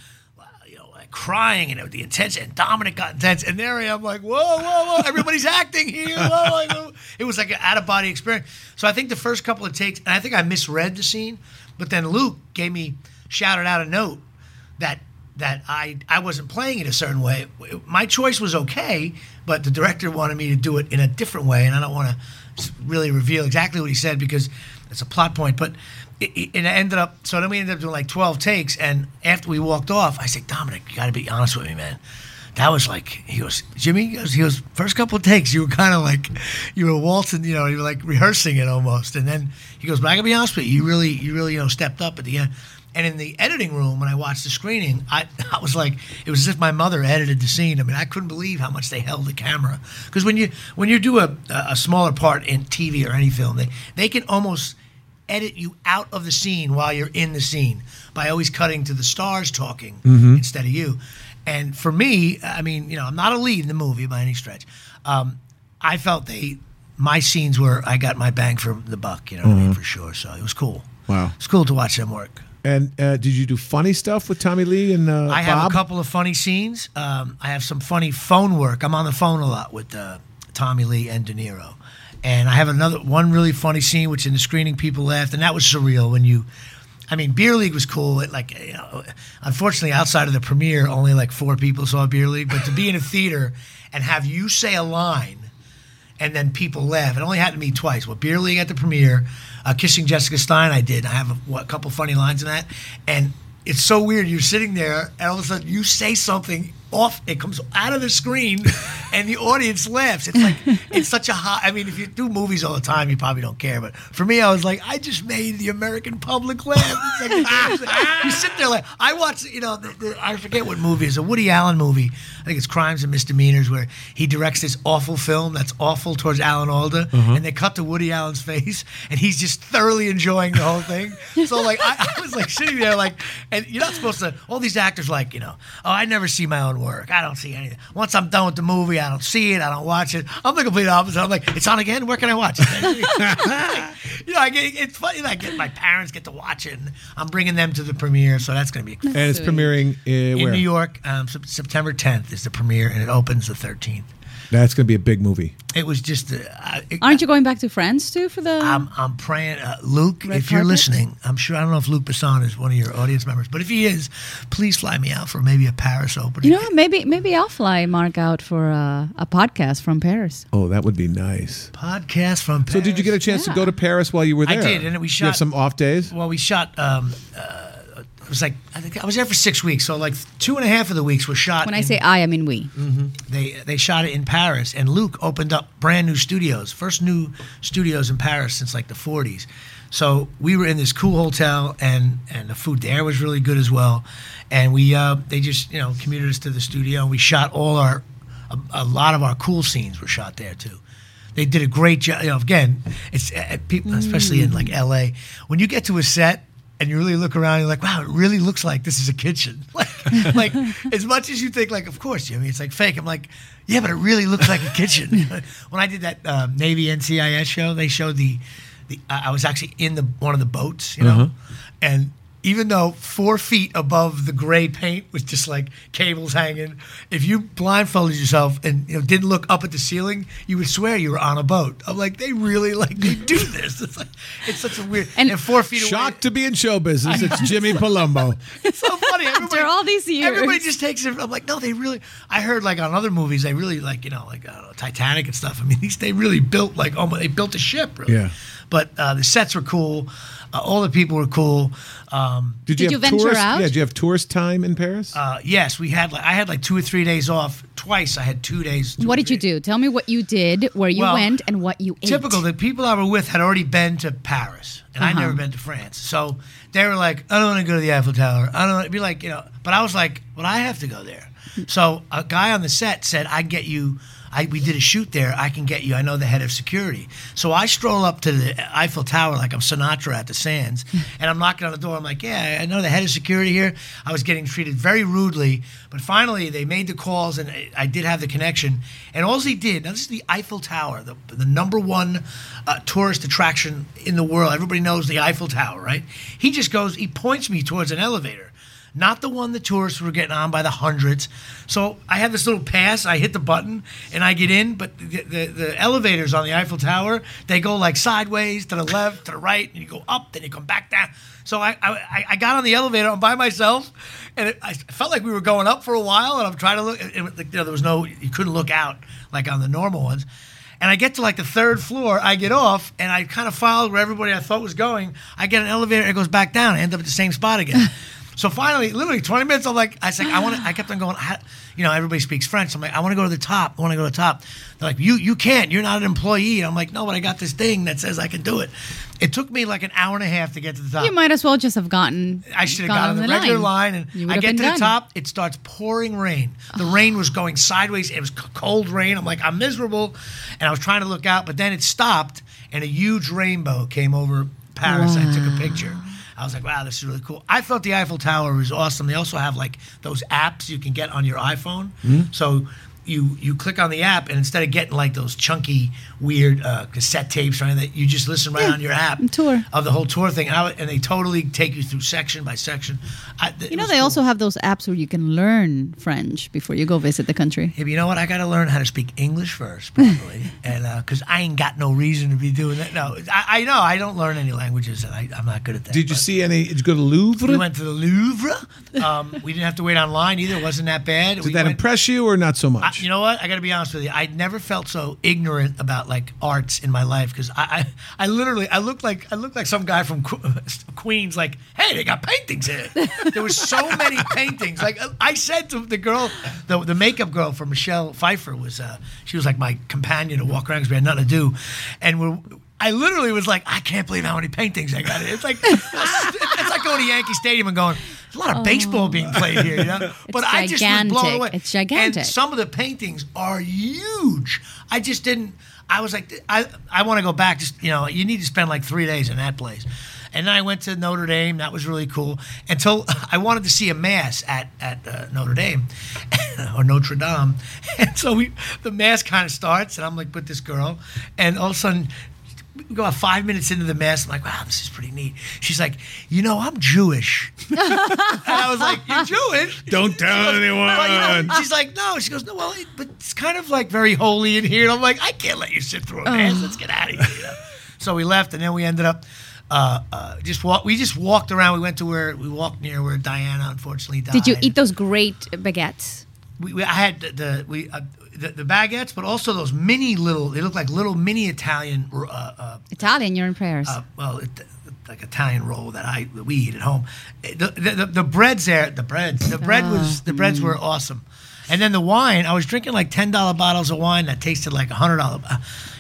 You know, like crying and the intense, and Dominic got intense, and there I am, like, whoa, whoa, whoa, everybody's acting here. Whoa, like, whoa. It was like an out of body experience. So I think the first couple of takes, and I think I misread the scene, but then Luc gave me shouted out a note that that I I wasn't playing it a certain way. My choice was okay, but the director wanted me to do it in a different way, and I don't want to really reveal exactly what he said because it's a plot point. But it, it ended up so then we ended up doing like twelve takes, and after we walked off, I said, Dominic, you got to be honest with me, man. That was like he goes, Jimmy. He goes, he goes first couple of takes, you were kind of like you were waltzing, you know, you were like rehearsing it almost, and then he goes, but I gotta be honest with you, you really, you really, you know, stepped up at the end. And in the editing room, when I watched the screening, I, I was like, it was as if my mother edited the scene. I mean, I couldn't believe how much they held the camera. Because when you when you do a, a smaller part in TV or any film, they they can almost edit you out of the scene while you're in the scene by always cutting to the stars talking instead of you. And for me, I mean, you know, I'm not a lead in the movie by any stretch. Um, I felt they my scenes were I got my bang for the buck, you know what I mean, for sure. So it was cool. Wow. It's cool to watch them work. And uh, did you do funny stuff with Tommy Lee and uh, I have Bob? a couple of funny scenes. Um, I have some funny phone work. I'm on the phone a lot with uh, Tommy Lee and De Niro. And I have another one really funny scene, which in the screening people laughed, and that was surreal when you. I mean, Beer League was cool. It like, you know, unfortunately, outside of the premiere, only like four people saw Beer League. But to be in a theater and have you say a line and then people laugh. It only happened to me twice. Well, Beer League at the premiere, uh, Kissing Jessica Stein, I did. I have a, what, couple funny lines in that. And it's so weird. You're sitting there, and all of a sudden you say something off. It comes out of the screen, and the audience laughs. It's like it's such a hot I mean, if you do movies all the time, you probably don't care. But for me, I was like, I just made the American public laugh. Like, ah, you sit there like I watch. You know, the, the, I forget what movie is a Woody Allen movie. I think it's Crimes and Misdemeanors, where he directs this awful film that's awful towards Alan Alda, and they cut to Woody Allen's face, and he's just thoroughly enjoying the whole thing. So like, I, I was like sitting there like, and you're not supposed to. All these actors like, you know, oh, I never see my own work. I don't see anything. Once I'm done with the movie, I don't see it. I don't watch it. I'm the complete opposite. I'm like, it's on again. Where can I watch it? you know, I get it's funny. that I get my parents get to watch it. And I'm bringing them to the premiere, so that's going to be. and it's Sweet. premiering uh, In where? New York, um, September 10th is the premiere, and it opens the 13th. That's going to be a big movie. It was just. Uh, it, Aren't you going back to France too for the? I'm, I'm praying, uh, Luc. Red if you're carpet? listening, I'm sure I don't know if Luc Besson is one of your audience members, but if he is, please fly me out for maybe a Paris opening. you know, maybe maybe I'll fly Mark out for a, a podcast from Paris. Oh, that would be nice. podcast from. Paris. So, did you get a chance to go to Paris while you were there? I did, and we You have shot- some off days. Well, we shot. Um, uh, it was like I think I was there for six weeks, so like two and a half of the weeks were shot. When I in- say I, I mean we. they they shot it in Paris, and Luc opened up brand new studios, first new studios in Paris since like the 40s. So we were in this cool hotel, and and the food there was really good as well. And we uh, they just you know commuted us to the studio, and we shot all our a, a lot of our cool scenes were shot there too. They did a great job. You know, again, it's uh, people, especially in like L.A. When you get to a set and you really look around, and you're like, wow, it really looks like this is a kitchen. Like, like as much as you think, like, of course, Jimmy, it's like fake. I'm like, yeah, but it really looks like a kitchen. when I did that um, Navy NCIS show, they showed the, the I I was actually in the one of the boats, you know, and even though four feet above the gray paint was just like cables hanging, if you blindfolded yourself and you know didn't look up at the ceiling, you would swear you were on a boat. I'm like, they really like they do this. It's like it's such a weird and, And- four feet away. Shocked to be in show business. It's Jimmy Palumbo. It's so funny. Everybody, all these years. everybody just takes it. I'm like, no, they really. I heard like on other movies, they really like you know like I don't know, Titanic and stuff. I mean, these they really built like oh, they built a ship. Really. Yeah. But uh, the sets were cool. Uh, all the people were cool. Um, Did, Did you have venture tourist, out? Yeah, did you have tourist time in Paris? uh, yes, we had like I had like two or three days off. Twice I had two days. two What did you three- do? Tell me what you did, where you Well, went, and what you ate. Typical. The people I were with had already been to Paris, and I'd Uh-huh. never been to France. So they were like, "I don't want to go to the Eiffel Tower. I don't want to be like, you know." But I was like, "Well, I have to go there." So a guy on the set said, "I get you." I, we did a shoot there. I can get you. I know the head of security. So I stroll up to the Eiffel Tower like I'm Sinatra at the Sands, and I'm knocking on the door. I'm like, "Yeah, I know the head of security here." I was getting treated very rudely, but finally they made the calls, and I- I did have the connection. And all he did. Now this is the Eiffel Tower, the the number one uh, tourist attraction in the world. Everybody knows the Eiffel Tower, right? He just goes. He points me towards an elevator not the one the tourists were getting on by the hundreds. So I have this little pass. I hit the button and I get in, but the, the, the elevators on the Eiffel Tower they go like sideways to the left, to the right, and you go up, then you come back down. So I I, I got on the elevator. I'm by myself, and it, I felt like we were going up for a while. And I'm trying to look. It- you know, there was no you couldn't look out like on the normal ones. And I get to like the third floor. I get off, and I kind of followed where everybody I thought was going. I get an elevator, it goes back down. I end up at the same spot again. so finally, literally 20 minutes, I'm like, I said, I want to. I kept on going. You know, everybody speaks French. I'm like, I want to go to the top. I want to go to the top. They're like, you you can't. You're not an employee. And I'm like, no, but I got this thing that says I can do it. It took me like an hour and a half to get to the top. You might as well just have gotten. I should have gotten, got on the, regular line, and You I get to been the top. It starts pouring rain. The rain was going sideways. It was cold rain. I'm like, I'm miserable, and I was trying to look out, but then it stopped, and a huge rainbow came over Paris. I took a ah. picture. I was like, wow, this is really cool. I thought the Eiffel Tower was awesome. They also have like those apps you can get on your iPhone. Hmm? So you you click on the app, and instead of getting like those chunky, weird uh, cassette tapes or anything, you just listen right Yeah, on your app tour. of the whole tour thing, and, I, and they totally take you through section by section. I, You know, they also have those apps where you can learn French before you go visit the country. Hey, but you know what? I got to learn how to speak English first, probably, and because I ain't got no reason to be doing that. No, I, I know I don't learn any languages, and I, I'm not good at that. Did you see any? Did you go to Louvre? We went to the Louvre. Um, we didn't have to wait online either. It wasn't that bad. Did we that went- impress you or not so I, you know what? I got to be honest with you. I never felt so ignorant about like arts in my life because I, I, I literally, I looked like I looked like some guy from Queens. Like, hey, they got paintings here. There was so many paintings. Like I said to the girl, the, the makeup girl for Michelle Pfeiffer was, uh, she was like my companion to walk around because we had nothing to do, and we're. I literally was like, I can't believe how many paintings I got. It's like it's like going to Yankee Stadium and going, there's a lot of baseball being played here, you know. but I just was blown gigantic. away. It's gigantic. And some of the paintings are huge. I just didn't. I was like, I I want to go back. Just you know, you need to spend like three days in that place. And then I went to Notre Dame. That was really cool. Until I wanted to see a mass at at uh, Notre Dame or Notre Dame. And so we the mass kind of starts, and I'm like with this girl, and all of a sudden. We go about five minutes into the mass. I'm like, wow, this is pretty neat. She's like, you know, I'm Jewish. and I was like, you're Jewish? Don't tell anyone. Well, you know, she's like, no. She goes, no. Well, it, but it's kind of like very holy in here. And I'm like, I can't let you sit through a mass. Let's get out of here. you know? So we left, and then we ended up uh, uh, just walk. We just walked around. We went to where we walked near where Diana unfortunately died. Did you eat those great baguettes? We, we, I had the, the we. Uh, the, the baguettes, but also those mini little. They look like little mini Italian. Uh, uh, Italian, you're in prayers. uh, well, it, like Italian roll that I that we eat at home. The, the, the, the breads there, the breads, the bread was the breads were awesome, and then the wine. I was drinking like ten dollar bottles of wine that tasted like a hundred dollar.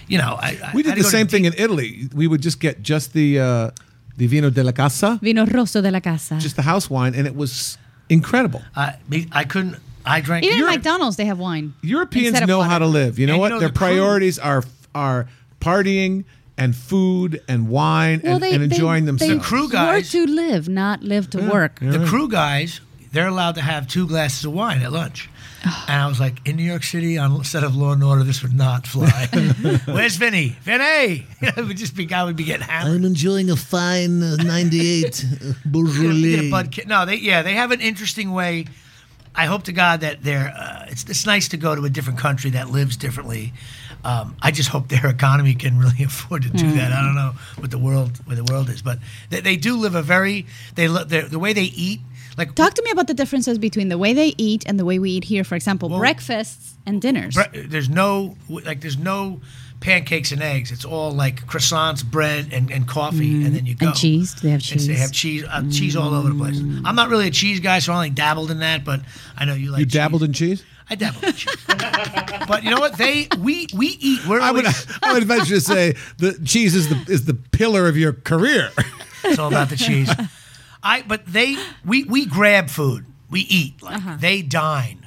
You know, I, I we had did to the same thing deep- in Italy. We would just get just the uh, the vino della casa, Vino rosso de la casa. just the house wine, and it was incredible. I, me- I couldn't. I drank. Even at McDonald's, they have wine. Europeans know water. how to live. You know And you what? know, Their the crew- priorities are are partying and food and wine and, and enjoying they, themselves. The crew Work guys- to live, not live to work. The crew guys, they're allowed to have two glasses of wine at lunch. And I was like, in New York City, on set of Law and Order, this would not fly. Where's Vinny? Vinny! it would just be, guy would be getting hammered. I'm enjoying a fine uh, 98 You get a Bud Ki- No, they yeah, they have an interesting way. I hope to God that they're. Uh, it's it's nice to go to a different country that lives differently. Um, I just hope their economy can really afford to do that. I don't know what the world where the world is, but they, they do live a very they the way they eat like Talk to me about the differences between the way they eat and the way we eat here. For example, Well- breakfasts and dinners. bre- there's no like there's no pancakes and eggs. It's all like croissants, bread, and, and coffee, and then you go. And cheese. Do they have And cheese? they have cheese, uh, cheese all over the place. I'm not really a cheese guy, so I only dabbled in that. But I know you like. Cheese. You dabbled in cheese? I dabbled in cheese. but you know what? They we we eat. We're I would I would venture to say the cheese is the is the pillar of your career. it's all about the cheese. I but they we we grab food. We eat like Uh-huh. they dine.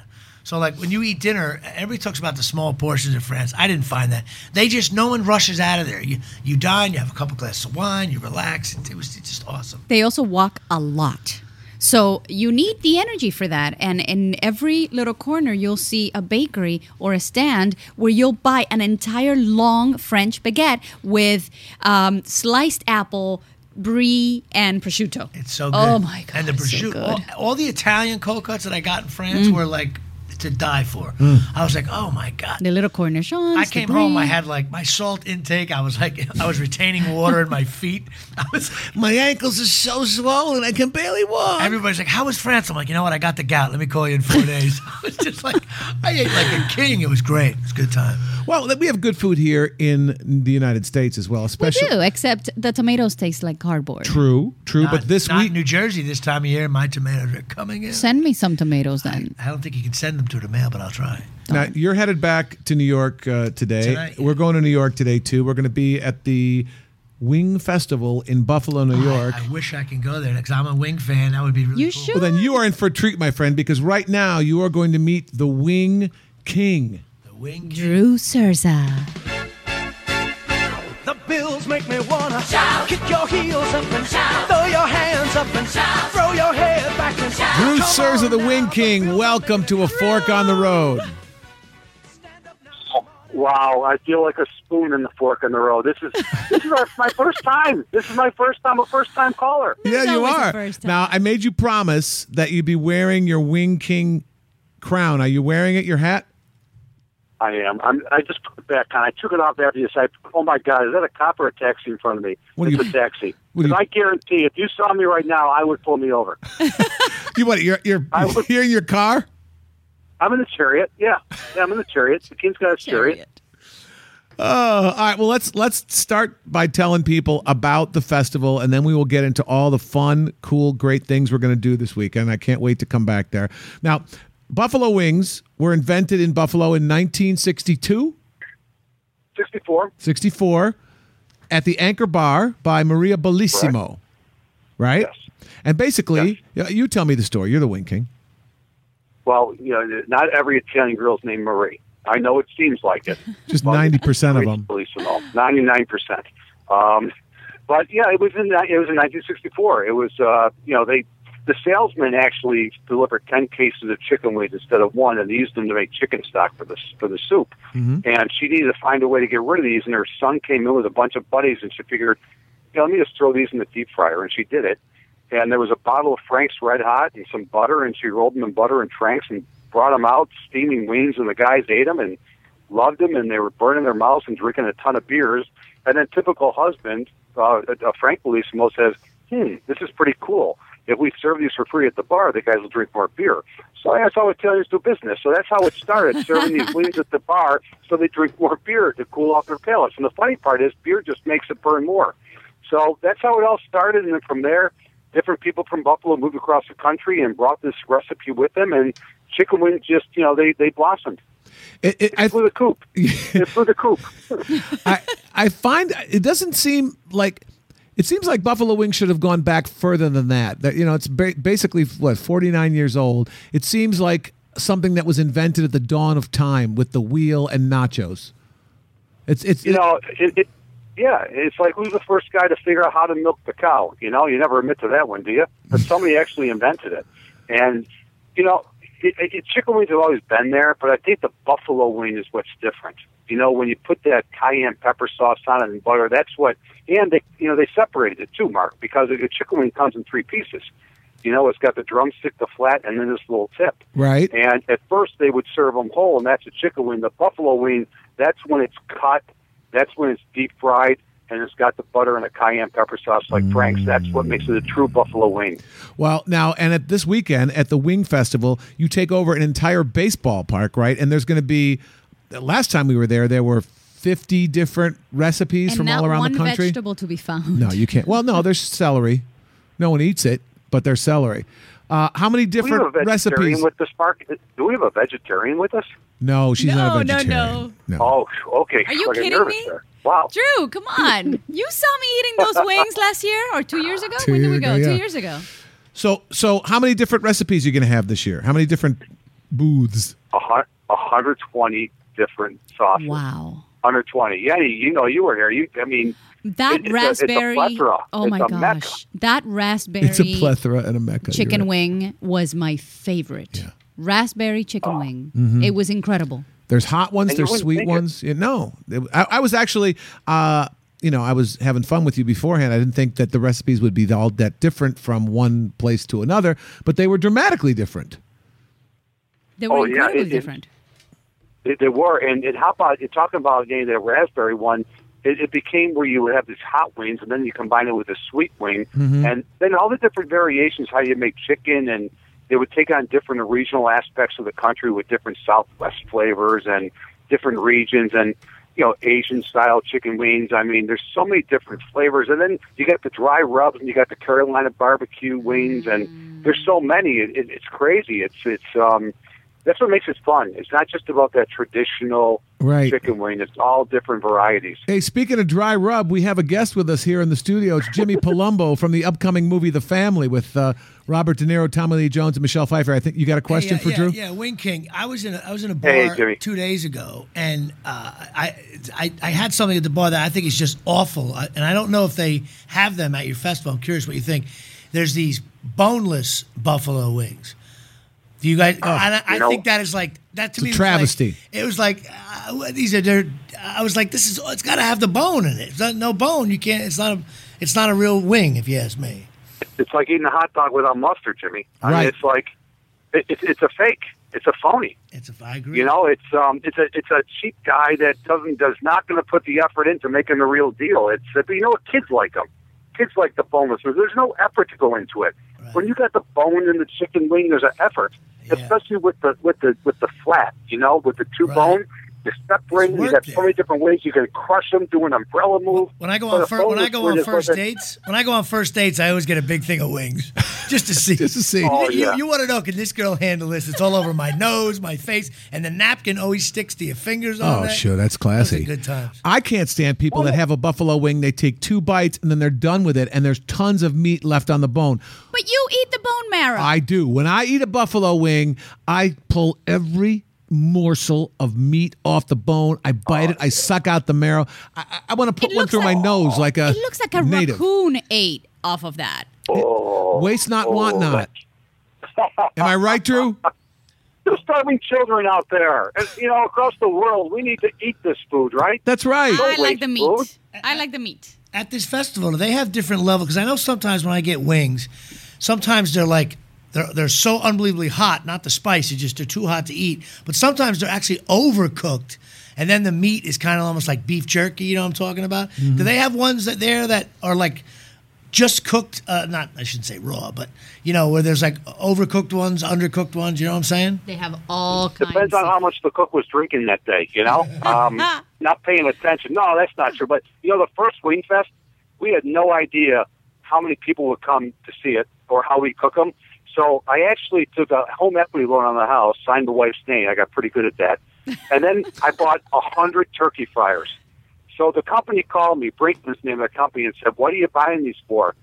So like when you eat dinner, everybody talks about the small portions in France. I didn't find that. They just no one rushes out of there. You you dine, you have a couple glasses of wine, you relax. It, it was just awesome. They also walk a lot. So you need the energy for that. And in every little corner, you'll see a bakery or a stand where you'll buy an entire long French baguette with um, sliced apple, brie, and prosciutto. It's so good. Oh my god! And the so prosciutto, good. all, all the Italian cold cuts that I got in France Mm. were like to die for. Hmm. I was like, oh my god. the little cornichons. I came home. I had like my salt intake. I was like, I was retaining water in my feet. I was. My ankles are so swollen I can barely walk. Everybody's like, "How was France?" I'm like, "You know what? I got the gout. Let me call you in four days." I was just like, I ate like a king. It was great. It was a good time. well, we have good food here in the United States as well, We especially do, except the tomatoes taste like cardboard. True, true. Not- but this not week, in New Jersey this time of year, my tomatoes are coming in. Send me some tomatoes then. I don't think you can send them to the mail, but I'll try. now you're headed back to New York uh, today. Tonight, yeah. We're going to New York today too. We're going to be at the Wing Festival in Buffalo, New York. I, I wish I can go there because I'm a wing fan. That would be really You cool. should. well, then you are in for a treat, my friend, because right now you are going to meet the Wing King. The wing. Drew Cerza. The bills make me wanna shout. Kick your heels up and shout. Throw your hands up and shout. Throw your head back and shout. Drew Come Sirs of the. Wing King, welcome to A Fork on the Road. Wow, I feel like a spoon in the fork in the road. This is this is our, my first time. This is my first time, a first time caller. Yeah, you are. Now, I made you promise that you'd be wearing your Wing King crown. Are you wearing it, your hat? I am. I'm, I just put it back on. I took it off after you said, "Oh my God, is that a cop or a taxi in front of me?" What do it's you- a taxi. what Because you- I guarantee, if you saw me right now, I would pull me over. You what? You're you're, I would- you're in your car? I'm in the chariot. Yeah, yeah, I'm in the chariot. The king's got a chariot. Oh, all right. Well, let's let's start by telling people about the festival, and then we will get into all the fun, cool, great things we're going to do this weekend. I can't wait to come back there. Now, buffalo wings were invented in Buffalo in 1962, 64. 64, at the Anchor Bar by Maria Bellissimo, right? Yes. And basically, yeah, you tell me the story. You're the wing king. Well, you know, not every Italian girl's named Marie. I know it seems like it. Just 90% of Marie them. Bellissimo, Ninety-nine percent. Um, but yeah, it was in it was in 1964. It was uh, you know they the salesman actually delivered 10 cases of chicken wings instead of one, and they used them to make chicken stock for the for the soup. And she needed to find a way to get rid of these, and her son came in with a bunch of buddies, and she figured, you know, let me just throw these in the deep fryer, and she did it. And there was a bottle of Frank's Red Hot and some butter, and she rolled them in butter and Frank's and brought them out, steaming wings, and the guys ate them and loved them, and they were burning their mouths and drinking a ton of beers. And then typical husband, uh, uh, Frank Bellissimo says, hmm, this is pretty cool. If we serve these for free at the bar, the guys will drink more beer. So that's how Italians do business. So that's how it started, serving these wings at the bar so they drink more beer to cool off their palates. And the funny part is, beer just makes it burn more. So that's how it all started. And then from there, different people from Buffalo moved across the country and brought this recipe with them. And chicken wings just, you know, they, they blossomed. It, it, It flew the coop. it flew the coop. I I find it doesn't seem like it seems like Buffalo Wings should have gone back further than that. That you know, it's ba- basically what forty nine years old. It seems like something that was invented at the dawn of time with the wheel and nachos. It's it's you know, it, it Yeah, it's like who's the first guy to figure out how to milk the cow? You know, you never admit to that one, do you? But somebody actually invented it, and you know, it, it, chicken wings have always been there, but I think the buffalo wing is what's different. You know, when you put that cayenne pepper sauce on it and butter, that's what. And they, you know, they separated it too, Mark, because the chicken wing comes in three pieces. You know, it's got the drumstick, the flat, and then this little tip. Right. And at first they would serve them whole, and that's a chicken wing. The buffalo wing, that's when it's cut, that's when it's deep fried, and it's got the butter and the cayenne pepper sauce like Frank's. That's what makes it a true buffalo wing. Well, now, and at this weekend at the Wing Festival, you take over an entire baseball park, right? And there's going to be. Last time we were there, there were 50 different recipes and from all around one the country. vegetable to be found. No, you can't. Well, no, there's celery. No one eats it, but there's celery. Uh, how many Do we have a different vegetarian recipes? with this, Mark? Do we have a vegetarian with us? No, she's not a No, no, vegetarian. no. Oh, okay. Are you kidding me? There. Wow. Drew, come on. You saw me eating those wings last year or two years ago? Two when did we go? ago, Two years ago. So, so how many different recipes are you going to have this year? How many different booths? A hun- 120 different sauces. Wow. 120. Yeah, you, you know, you were here. You, I mean, That It- it's a- it's a raspberry. plethora. oh It's my a mecca. gosh. That raspberry It's a plethora and a mecca. chicken right. wing was my favorite. Yeah. Raspberry chicken wing. Mhm. It was incredible. There's hot ones. And There's sweet think it. ones. Yeah, no, It- I, I was actually, uh, you know, I was having fun with you beforehand. I didn't think that the recipes would be all that different from one place to another, but they were dramatically different. They were Oh, incredibly it- it- different. They, they were, and, and how about you're talking about getting the raspberry one? It, it became where you would have these hot wings, and then you combine it with a sweet wing, Mhm. and then all the different variations how you make chicken, and they would take on different regional aspects of the country with different Southwest flavors and different regions, and you know Asian style chicken wings. I mean, there's so many different flavors, and then you got the dry rubs, and you got the Carolina barbecue wings, and there's so many. It, it, it's crazy. It's it's um that's what makes it fun. It's not just about that traditional Right. chicken wing. It's all different varieties. Hey, speaking of dry rub, we have a guest with us here in the studio. It's Jimmy Palumbo from the upcoming movie The Family with uh, Robert De Niro, Tommy Lee Jones, and Michelle Pfeiffer. I think you got a question yeah, for yeah, Drew? Yeah, Wing King. I was in a, I was in a bar Hey, two days ago, and uh, I, I I had something at the bar that I think is just awful, and I don't know if they have them at your festival. I'm curious what you think. There's these boneless buffalo wings. Do you guys? and I, I You know- think that is like that to It's a me. was like- travesty. it was like uh, these are. They're, I was like, this is. It's got to have the bone in it. If there's no bone, you can't. It's not a. It's not a real wing, if you ask me. It's like eating a hot dog without mustard, Jimmy. I Right. mean, it's like it, it's it's a fake. It's a phony. It's a. I agree. You know, it's um, it's a it's a cheap guy that doesn't does not going to put the effort into making the real deal. It's but you know what? Kids like them. Kids like the boneless. There's no effort to go into it. When you got the bone in the chicken wing, there's an effort, Yeah. especially with the with the with the flat. You know, with the two Right. bone. You separate them. You work got so many different ways you can crush them, do an umbrella move. When I go on a fir- when I go on first like a- dates, when I go on first dates, I always get a big thing of wings, just to see. Just to see. Oh, you, yeah. you want to know? Can this girl handle this? It's all over my nose, my face, and the napkin always sticks to your fingers. On Oh, that. sure. That's Those are classy. good times. I can't stand people that have a buffalo wing. They take two bites and then they're done with it, and there's tons of meat left on the bone. But you eat the bone marrow. I do. When I eat a buffalo wing, I pull every morsel of meat off the bone. I bite it. I oh. suck out the marrow. I, I, want to put one looks through my nose like a it looks like a native. raccoon ate off of that. Oh, Waste not, want oh, not. Am I right, Drew? There's starving children out there, and you know, across the world. We need to eat this food, right? That's right. I Don't like the meat. food. I like the meat. At this festival, do they have different levels? Because I know sometimes when I get wings, sometimes they're like they're they're so unbelievably hot, not the spice, it's just they're too hot to eat. But sometimes they're actually overcooked. And then the meat is kind of almost like beef jerky, you know what I'm talking about? Do they have ones that there that are like just cooked, uh, not, I shouldn't say raw, but, you know, where there's like overcooked ones, undercooked ones, you know what I'm saying? They have all kinds. Depends on how much the cook was drinking that day, you know? Um, not paying attention. No, that's not true. But, you know, the first Wing Fest, we had no idea how many people would come to see it or how we cook them. So I actually took a home equity loan on the house, signed the wife's name. I got pretty good at that. And then I bought a hundred turkey fryers. So the company called me, Brinkmann's name of the company, and said, "What are you buying these for?"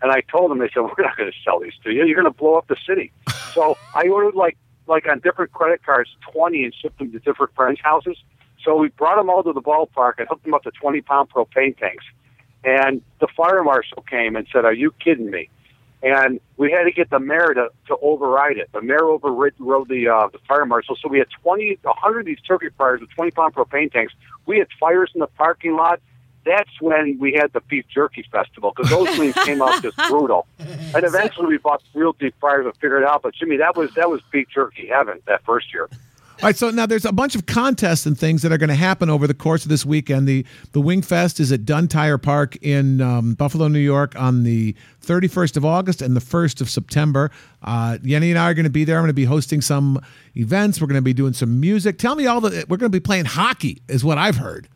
And I told them, they said, "We're not going to sell these to you. You're going to blow up the city." so I ordered like like on different credit cards, twenty, and shipped them to different friends' houses. So So we brought them all to the ballpark and hooked them up to 20 pound propane tanks. And the fire marshal came and said, Are you kidding me? And we had to get the mayor to, to override it. The mayor overrode the, uh, the fire marshal. So we had 20, a 100 of these turkey fires with 20 pound propane tanks. We had fires in the parking lot. That's when we had the beef jerky festival because those things came out just brutal. And eventually we bought real deep fryers and figured it out. But Jimmy, that was that was beef jerky heaven that first year. All right, so now there's a bunch of contests and things that are going to happen over the course of this weekend. The the Wing Fest is at Dunn Tire Park in um, Buffalo, New York, on the 31st of August and the 1st of September. Uh, Yeni and I are going to be there. I'm going to be hosting some events. We're going to be doing some music. Tell me all the. We're going to be playing hockey, is what I've heard.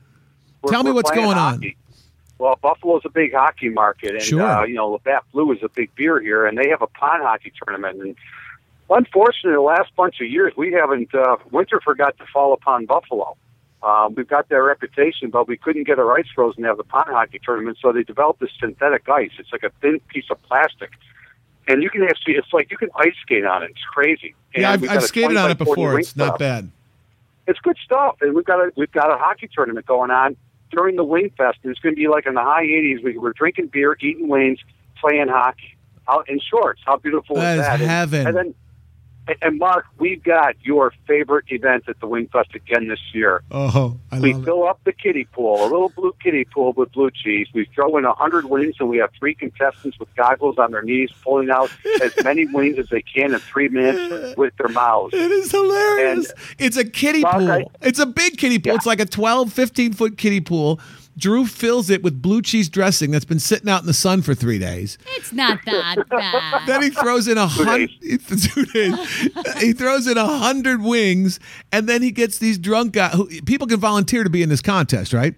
We're- Tell me what's going on. Well, Buffalo's a big hockey market, and Sure. uh, you know Labatt Blue is a big beer here, and they have a pond hockey tournament. And unfortunately, the last bunch of years we haven't. Uh, winter forgot to fall upon Buffalo. Um, we've got that reputation, but we couldn't get our ice frozen to have the pond hockey tournament, so they developed this synthetic ice. It's like a thin piece of plastic, and you can actually. It's like you can ice skate on it. It's crazy. And Yeah, I've, I've skated on it before. It's not stop bad. it's good stuff. And we've got a we've got a hockey tournament going on during the Wing Fest. And it's going to be like in the high 80s. We, we're drinking beer, eating wings, playing hockey out in shorts. How beautiful That is that? And- heaven. And, then, and- Mark, we've got your favorite event at the Wing Fest again this year. Oh, I We love it. fill up the kiddie pool, a little blue kiddie pool with blue cheese. We throw in a hundred wings, and we have three contestants with goggles on their knees, pulling out as many wings as they can in three minutes with their mouths. It is hilarious. And- it's a kiddie Mark, pool. I- it's a big kiddie pool. Yeah. It's like a 12, 15 foot kiddie pool. Drew fills it with blue cheese dressing that's been sitting out in the sun for three days. It's not that bad. Then he throws in a hundred. Two days. he throws in a hundred wings, and then he gets these drunk guys. Who, people can volunteer to be in this contest, right?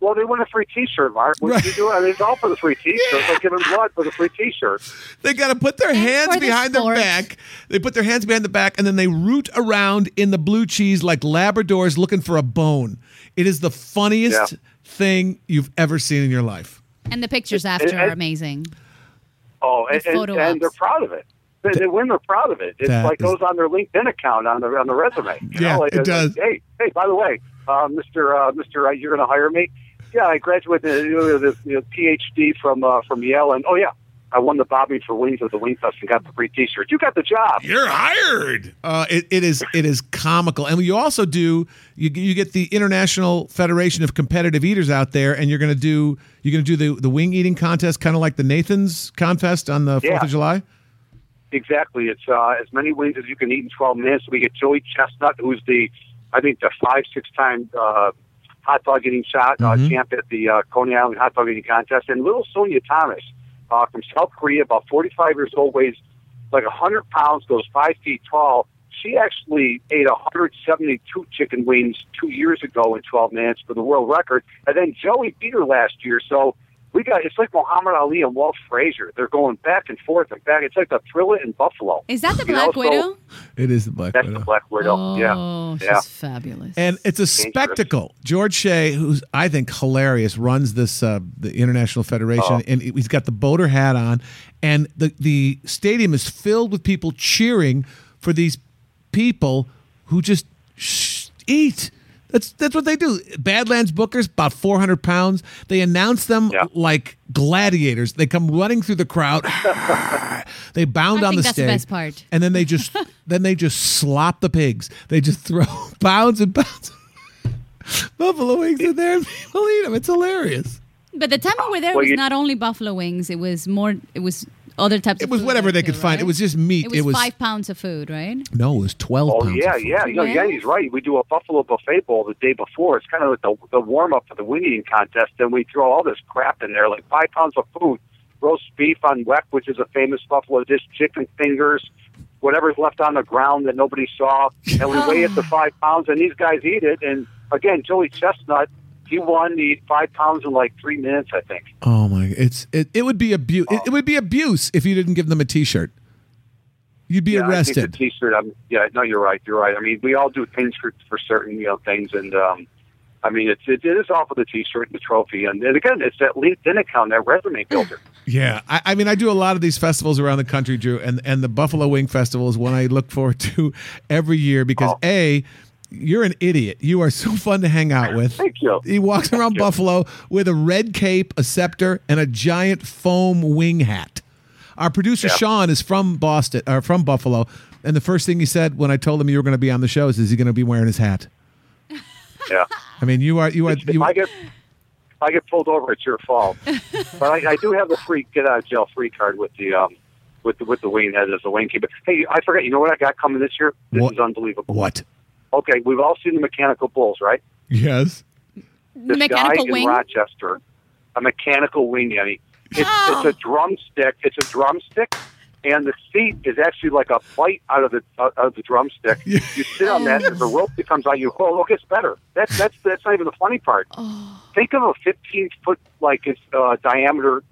Well, they win a free T-shirt, Mark. What Right. you do? I mean, it's all for the free T-shirt. Like giving blood for the free T-shirt. They got to put their hands for the behind their back. They put their hands behind the back, and then they root around in the blue cheese like Labradors looking for a bone. It is the funniest Yeah. Thing you've ever seen in your life. And the pictures after And- are amazing. Oh, and, The and, photo and they're proud of it. They, they win. They're proud of it. It's That like is- goes on their LinkedIn account on the on the resume. You Yeah, know, like, it like, does. hey, hey, by the way, uh, Mister uh, Mister, uh, you're going to hire me? Yeah, I graduated you know, the you PhD from uh, from Yale, and oh yeah, I won the Bobby for Wings at the Wing Fest and got the free T-shirt. You got the job. You're hired. Uh, it, it is it is comical, and you also do you you get the International Federation of Competitive Eaters out there, and you're going to do you're going to do the the wing eating contest, kind of like the Nathan's contest on the Fourth Yeah. of July. Exactly. It's uh, as many wings as you can eat in 12 minutes. We get Joey Chestnut, who's the, I think, the five, six time uh, hot dog eating shot uh, Mhm. champ at the uh, Coney Island hot dog eating contest. And little Sonya Thomas uh, from South Korea, about 45 years old, weighs like 100 pounds, goes five feet tall. She actually ate 172 chicken wings two years ago in 12 minutes for the world record. And then Joey beat her last year. So we got it's like Muhammad Ali and Walt Frazier. They're going back and forth and back. It's like the thriller in Buffalo. Is that the You know, Black so- Widow? It is the Black That's Widow. That's the Black Widow. Oh, yeah. she's Yeah. fabulous. And it's a spectacle. George Shea, who's I think hilarious, runs this uh, the International Federation, Oh. and he's got the boater hat on, and the the stadium is filled with people cheering for these people who just sh- eat. That's that's what they do. Badlands Bookers, about four hundred pounds. They announce them Yeah. like gladiators. They come running through the crowd. they bound I on think the that's the stage, best part. and then they just then they just slop the pigs. They just throw pounds and pounds of buffalo wings in there, and people eat them. It's hilarious. but the time we were there Well, was you- not only buffalo wings. It was more. It was other types. It of was food whatever they could too, find. It was just meat. It was, It was- five pounds of food, right? No, it was twelve Oh pounds. yeah, of food. yeah. You know, Yeah. Yeni's right. We do a Buffalo buffet bowl the day before. It's kind of like the, the warm up for the wing eating contest. Then we throw all this crap in there, like five pounds of food, roast beef on weck, which is a famous Buffalo dish, chicken fingers, whatever's left on the ground that nobody saw, and we weigh it to five pounds. And these guys eat it. And again, Joey Chestnut, he won. the five pounds in like three minutes, I think. Oh my! It's it, it would be abuse. It, it would be abuse if you didn't give them a T-shirt. You'd be Yeah, I arrested. think the T-shirt. I'm, yeah, no, you're right. You're right. I mean, we all do things for for certain you know things, and um, I mean, it's it, it is all for the T-shirt and the trophy, and, and again, it's that LinkedIn account, that resume builder. Yeah, I, I mean, I do a lot of these festivals around the country, Drew, and and the Buffalo Wing Festival is one I look forward to every year because Oh. a you're an idiot. You are so fun to hang out with. Thank you. He walks around Buffalo with a red cape, a scepter, and a giant foam wing hat. Our producer. Sean is from Boston, or from Buffalo, and the first thing he said when I told him you were going to be on the show is, "Is he going to be wearing his hat?" Yeah. I mean, you are you are you, I get I get pulled over, it's your fault. but I, I do have the free get out of jail free card with the um with the with the wing head as a wing keeper. Hey, I forgot. You know what I got coming this year? This What? is unbelievable. what? Okay, we've all seen the mechanical bulls, right? Yes. This Mechanical guy wing. in Rochester, a mechanical wing yeti. It's, Oh. it's a drumstick. It's a drumstick, and the seat is actually like a bite out of the out of the drumstick. You sit on that, and the rope that comes out, you oh, look, it's better. That's that's that's not even the funny part. Oh. Think of a 15 foot like it's uh, diameter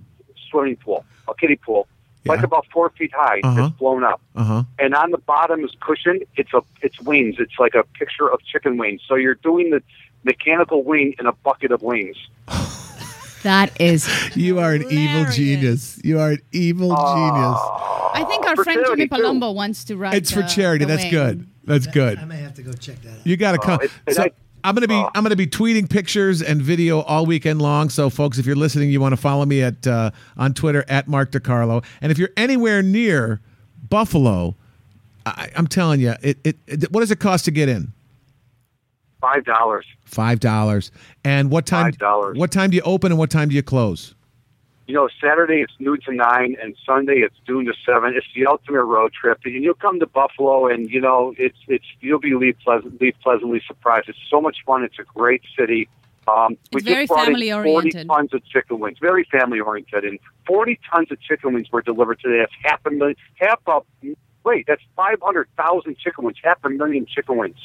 swimming pool, a kiddie pool, like about four feet high. Uh-huh. It's blown up Uh huh. and on the bottom is cushioned. It's a it's wings. It's like a picture of chicken wings. So you're doing the mechanical wing in a bucket of wings. That is. You are an evil genius. You are an evil genius. I think our friend Jimmy charity, too. Palumbo wants to ride. It's for the- charity. the That's wing. good. That's good. I may have to go check that out. You got to come. it- it- so I- I'm gonna be oh. I'm gonna be tweeting pictures and video all weekend long. So, folks, if you're listening, you want to follow me at uh, on Twitter at Mark DeCarlo. And if you're anywhere near Buffalo, I, I'm telling you, it, it, it what does it cost to get in? Five dollars. Five dollars. And what time? $5. What time do you open and what time do you close? You know, Saturday it's noon to nine, and Sunday it's noon to seven. It's the ultimate road trip, and you'll come to Buffalo, and you know it's it's you'll be leave pleasant, leave pleasantly surprised. It's so much fun. It's a great city. Um, we It's very just brought in family-oriented. 40 tons of chicken wings, very family oriented, and 40 tons of chicken wings were delivered today. That's half a million, half a wait, that's 500,000 chicken wings, half a million chicken wings.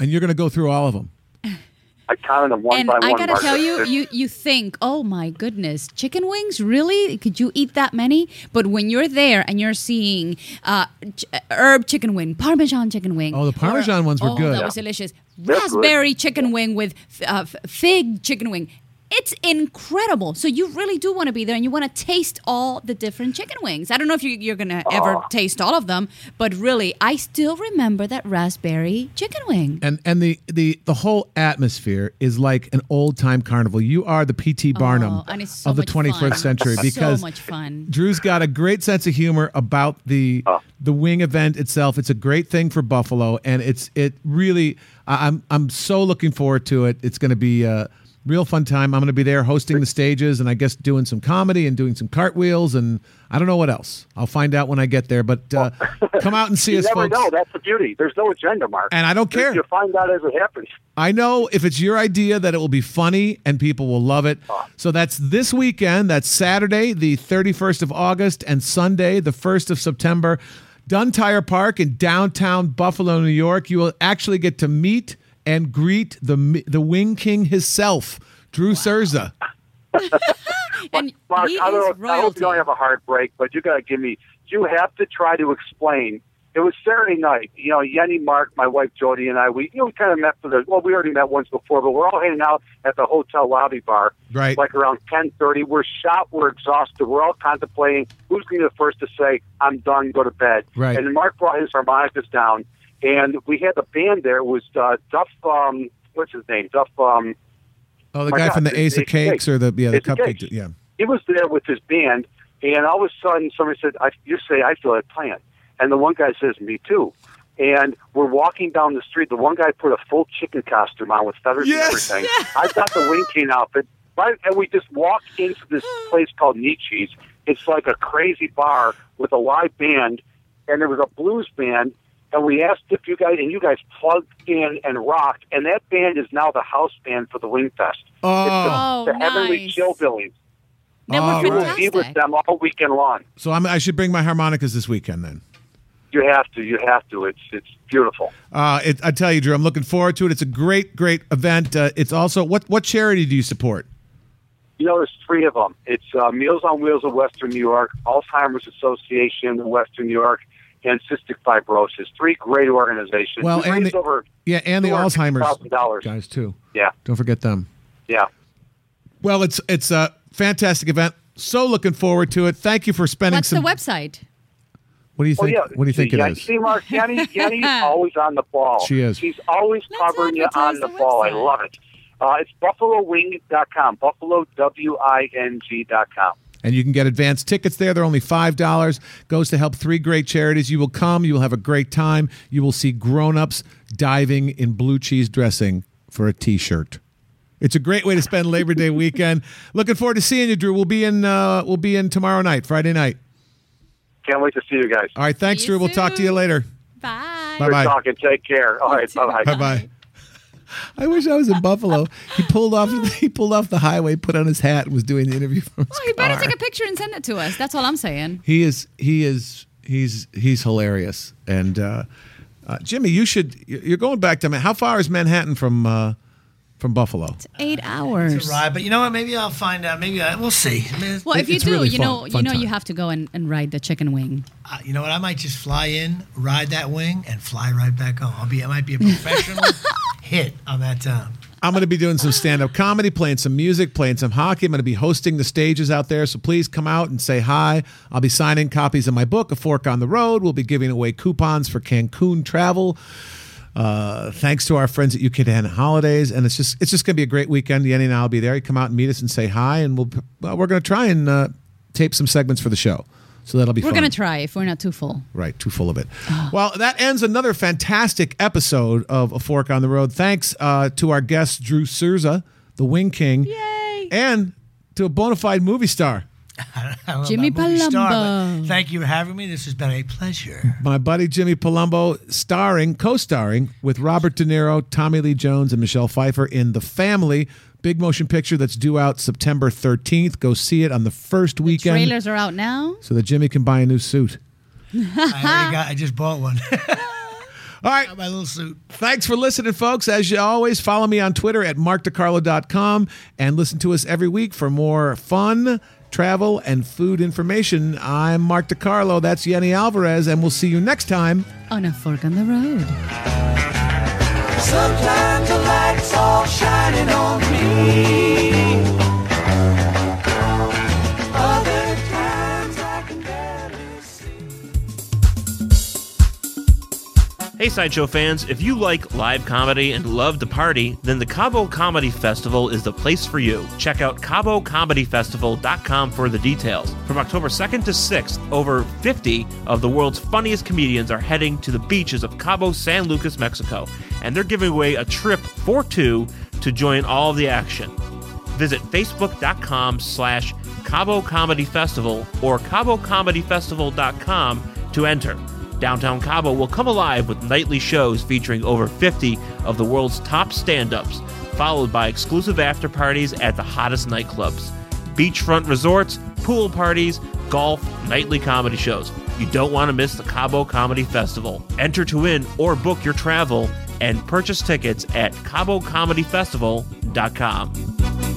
And you're gonna go through all of them. I counted them one and by I one. gotta Margaret. tell you, you you think, oh my goodness, chicken wings? Really? Could you eat that many? But when you're there and you're seeing uh, ch- herb chicken wing, Parmesan chicken wing. Oh, the Parmesan ones were oh, good. That Yeah. was delicious. They're good. Raspberry chicken wing with uh, fig chicken wing. It's incredible. So you really do want to be there, and you want to taste all the different chicken wings. I don't know if you, you're gonna ever oh. taste all of them, but really, I still remember that raspberry chicken wing. and and the the the whole atmosphere is like an old time carnival. You are the PT oh, Barnum Oh, and it's so of the much 21st fun. century So because much fun. Drew's got a great sense of humor about the oh. the wing event itself. It's a great thing for Buffalo, and it's it really. I- I'm I'm so looking forward to it. It's going to be a real fun time. I'm going to be there hosting the stages, and I guess doing some comedy and doing some cartwheels, and I don't know what else. I'll find out when I get there. But uh, come out and see us, never folks. know. That's the beauty. There's no agenda, Mark. And I don't care. You find out as it happens. I know if it's your idea that it will be funny and people will love it. So that's this weekend. That's Saturday, the 31st of August, and Sunday, the 1st of September. Dunn Tire Park in downtown Buffalo, New York. You will actually get to meet and greet the the Wing King himself, Drew Cerza. and Mark, he I, don't is know, I hope you don't have a heartbreak, but you got to give me. You have to try to explain. It was Saturday night. You know, Yeni, Mark, my wife Jody, and I. We you know we kind of met for the. Well, we already met once before, but we're all hanging out at the hotel lobby bar. Right. Like around ten thirty. We're shot. We're exhausted. We're all contemplating who's going to be the first to say, "I'm done. Go to bed." Right. And Mark brought his harmonicas down, and we had the band there. It was uh, Duff. Um, what's his name? Duff. Um, Oh, the guy God, from the Ace of Ace of Cakes. Cakes or the yeah the Ace cupcake. Yeah. he was there with his band, and all of a sudden somebody said, I, "You say I feel like playing," and the one guy says, "Me too." And we're walking down the street. The one guy put a full chicken costume on with feathers Yes. and everything. I've got the Wing King outfit. Right, and we just walked into this place called Nietzsche's. It's like a crazy bar with a live band, and there was a blues band. And we asked if you guys and you guys plugged in and rocked, and that band is now the house band for the Wingfest. Oh, Oh, the Heavenly nice. Chillbillies. They All were You will be with them all weekend long. so I'm, I should bring my harmonicas this weekend then. You have to. You have to. It's it's beautiful. Uh, it, I tell you, Drew, I'm looking forward to it. It's a great, great event. Uh, it's also what what charity do you support? You know, there's three of them. It's uh, Meals on Wheels of Western New York, Alzheimer's Association of Western New York, and Cystic Fibrosis. Three great organizations. Well, and the- over Yeah, and the Alzheimer's guys too. Yeah, Don't forget them. yeah. Well, it's it's a fantastic event. So looking forward to it. Thank you for spending What's some. the website? What do you Oh think? yeah. What do you think yeah, it is? See, Mark, Jenny, Jenny's always on the ball. She is. She's always Let's covering you on the, the ball. I love it. Uh, it's buffalowing.com. Buffalo W I N G.com. And you can get advanced tickets there. They're only $5. Goes to help three great charities. You will come. You will have a great time. You will see grown-ups diving in blue cheese dressing for a t-shirt. It's a great way to spend Labor Day weekend. Looking forward to seeing you, Drew. We'll be in uh, we'll be in tomorrow night, Friday night. Can't wait to see you guys. All right, thanks, See Drew. you We'll talk to you later. Bye. Bye Good bye. talking. Take care. All right. Bye bye. Bye bye. I wish I was in Buffalo. He pulled off he pulled off the highway, put on his hat, and was doing the interview from his Oh, you better car. take a picture and send it to us. That's all I'm saying. He is he is he's he's hilarious. And uh, uh, Jimmy, you should you're going back to Man- how far is Manhattan from uh, from Buffalo? Eight hours. Ride, but you know what? Maybe I'll find out. Maybe I, we'll see. I mean, Well, if you do, really you fun- know, you fun know, you have to go and, and ride the chicken wing. uh, you know what? I might just fly in, ride that wing, and fly right back home. I'll be. I might be a professional hit on that town. I'm going to be doing some stand up comedy, playing some music, playing some hockey. I'm going to be hosting the stages out there. So please come out and say hi. I'll be signing copies of my book, A Fork on the Road. We'll be giving away coupons for Cancun travel. Uh, thanks to our friends at UKDN Holidays, and it's just it's just going to be a great weekend. Yeni and I'll be there. You come out and meet us and say hi, and we'll well, we're going to try and uh, tape some segments for the show. So that'll be We're gonna try if we're not too full. Right, too full of it. Well, that ends another fantastic episode of A Fork on the Road. Thanks uh, to our guest, Drew Cerza, the Wing King. Yay! And to a bona fide movie star, I don't know Jimmy about movie star, Palumbo. thank you for having me. This has been a pleasure. my buddy Jimmy Palumbo, starring, co starring with Robert De Niro, Tommy Lee Jones, and Michelle Pfeiffer in The Family. Big motion picture that's due out September 13th. Go see it on the first weekend Trailers are out now. so that Jimmy can buy a new suit. I got. I just bought one. All right. My little suit. Thanks for listening, folks. As you always, follow me on Twitter at markdecarlo.com and listen to us every week for more fun, travel, and food information. I'm Mark DeCarlo. That's Yeni Alvarez, and we'll see you next time. On a fork on the road. Sometimes the light's all shining on me. Hey, Sideshow fans, if you like live comedy and love to party, then the Cabo Comedy Festival is the place for you. Check out CaboComedyFestival.com for the details. From October 2nd to 6th, over 50 of the world's funniest comedians are heading to the beaches of Cabo San Lucas, Mexico, and they're giving away a trip for two to join all the action. Visit facebook.com slash Cabo Comedy Festival or CaboComedyFestival.com to enter. Downtown Cabo will come alive with nightly shows featuring over 50 of the world's top stand ups, followed by exclusive after parties at the hottest nightclubs, beachfront resorts, pool parties, golf, nightly comedy shows. You don't want to miss the Cabo Comedy Festival. Enter to win or book your travel and purchase tickets at CaboComedyFestival.com.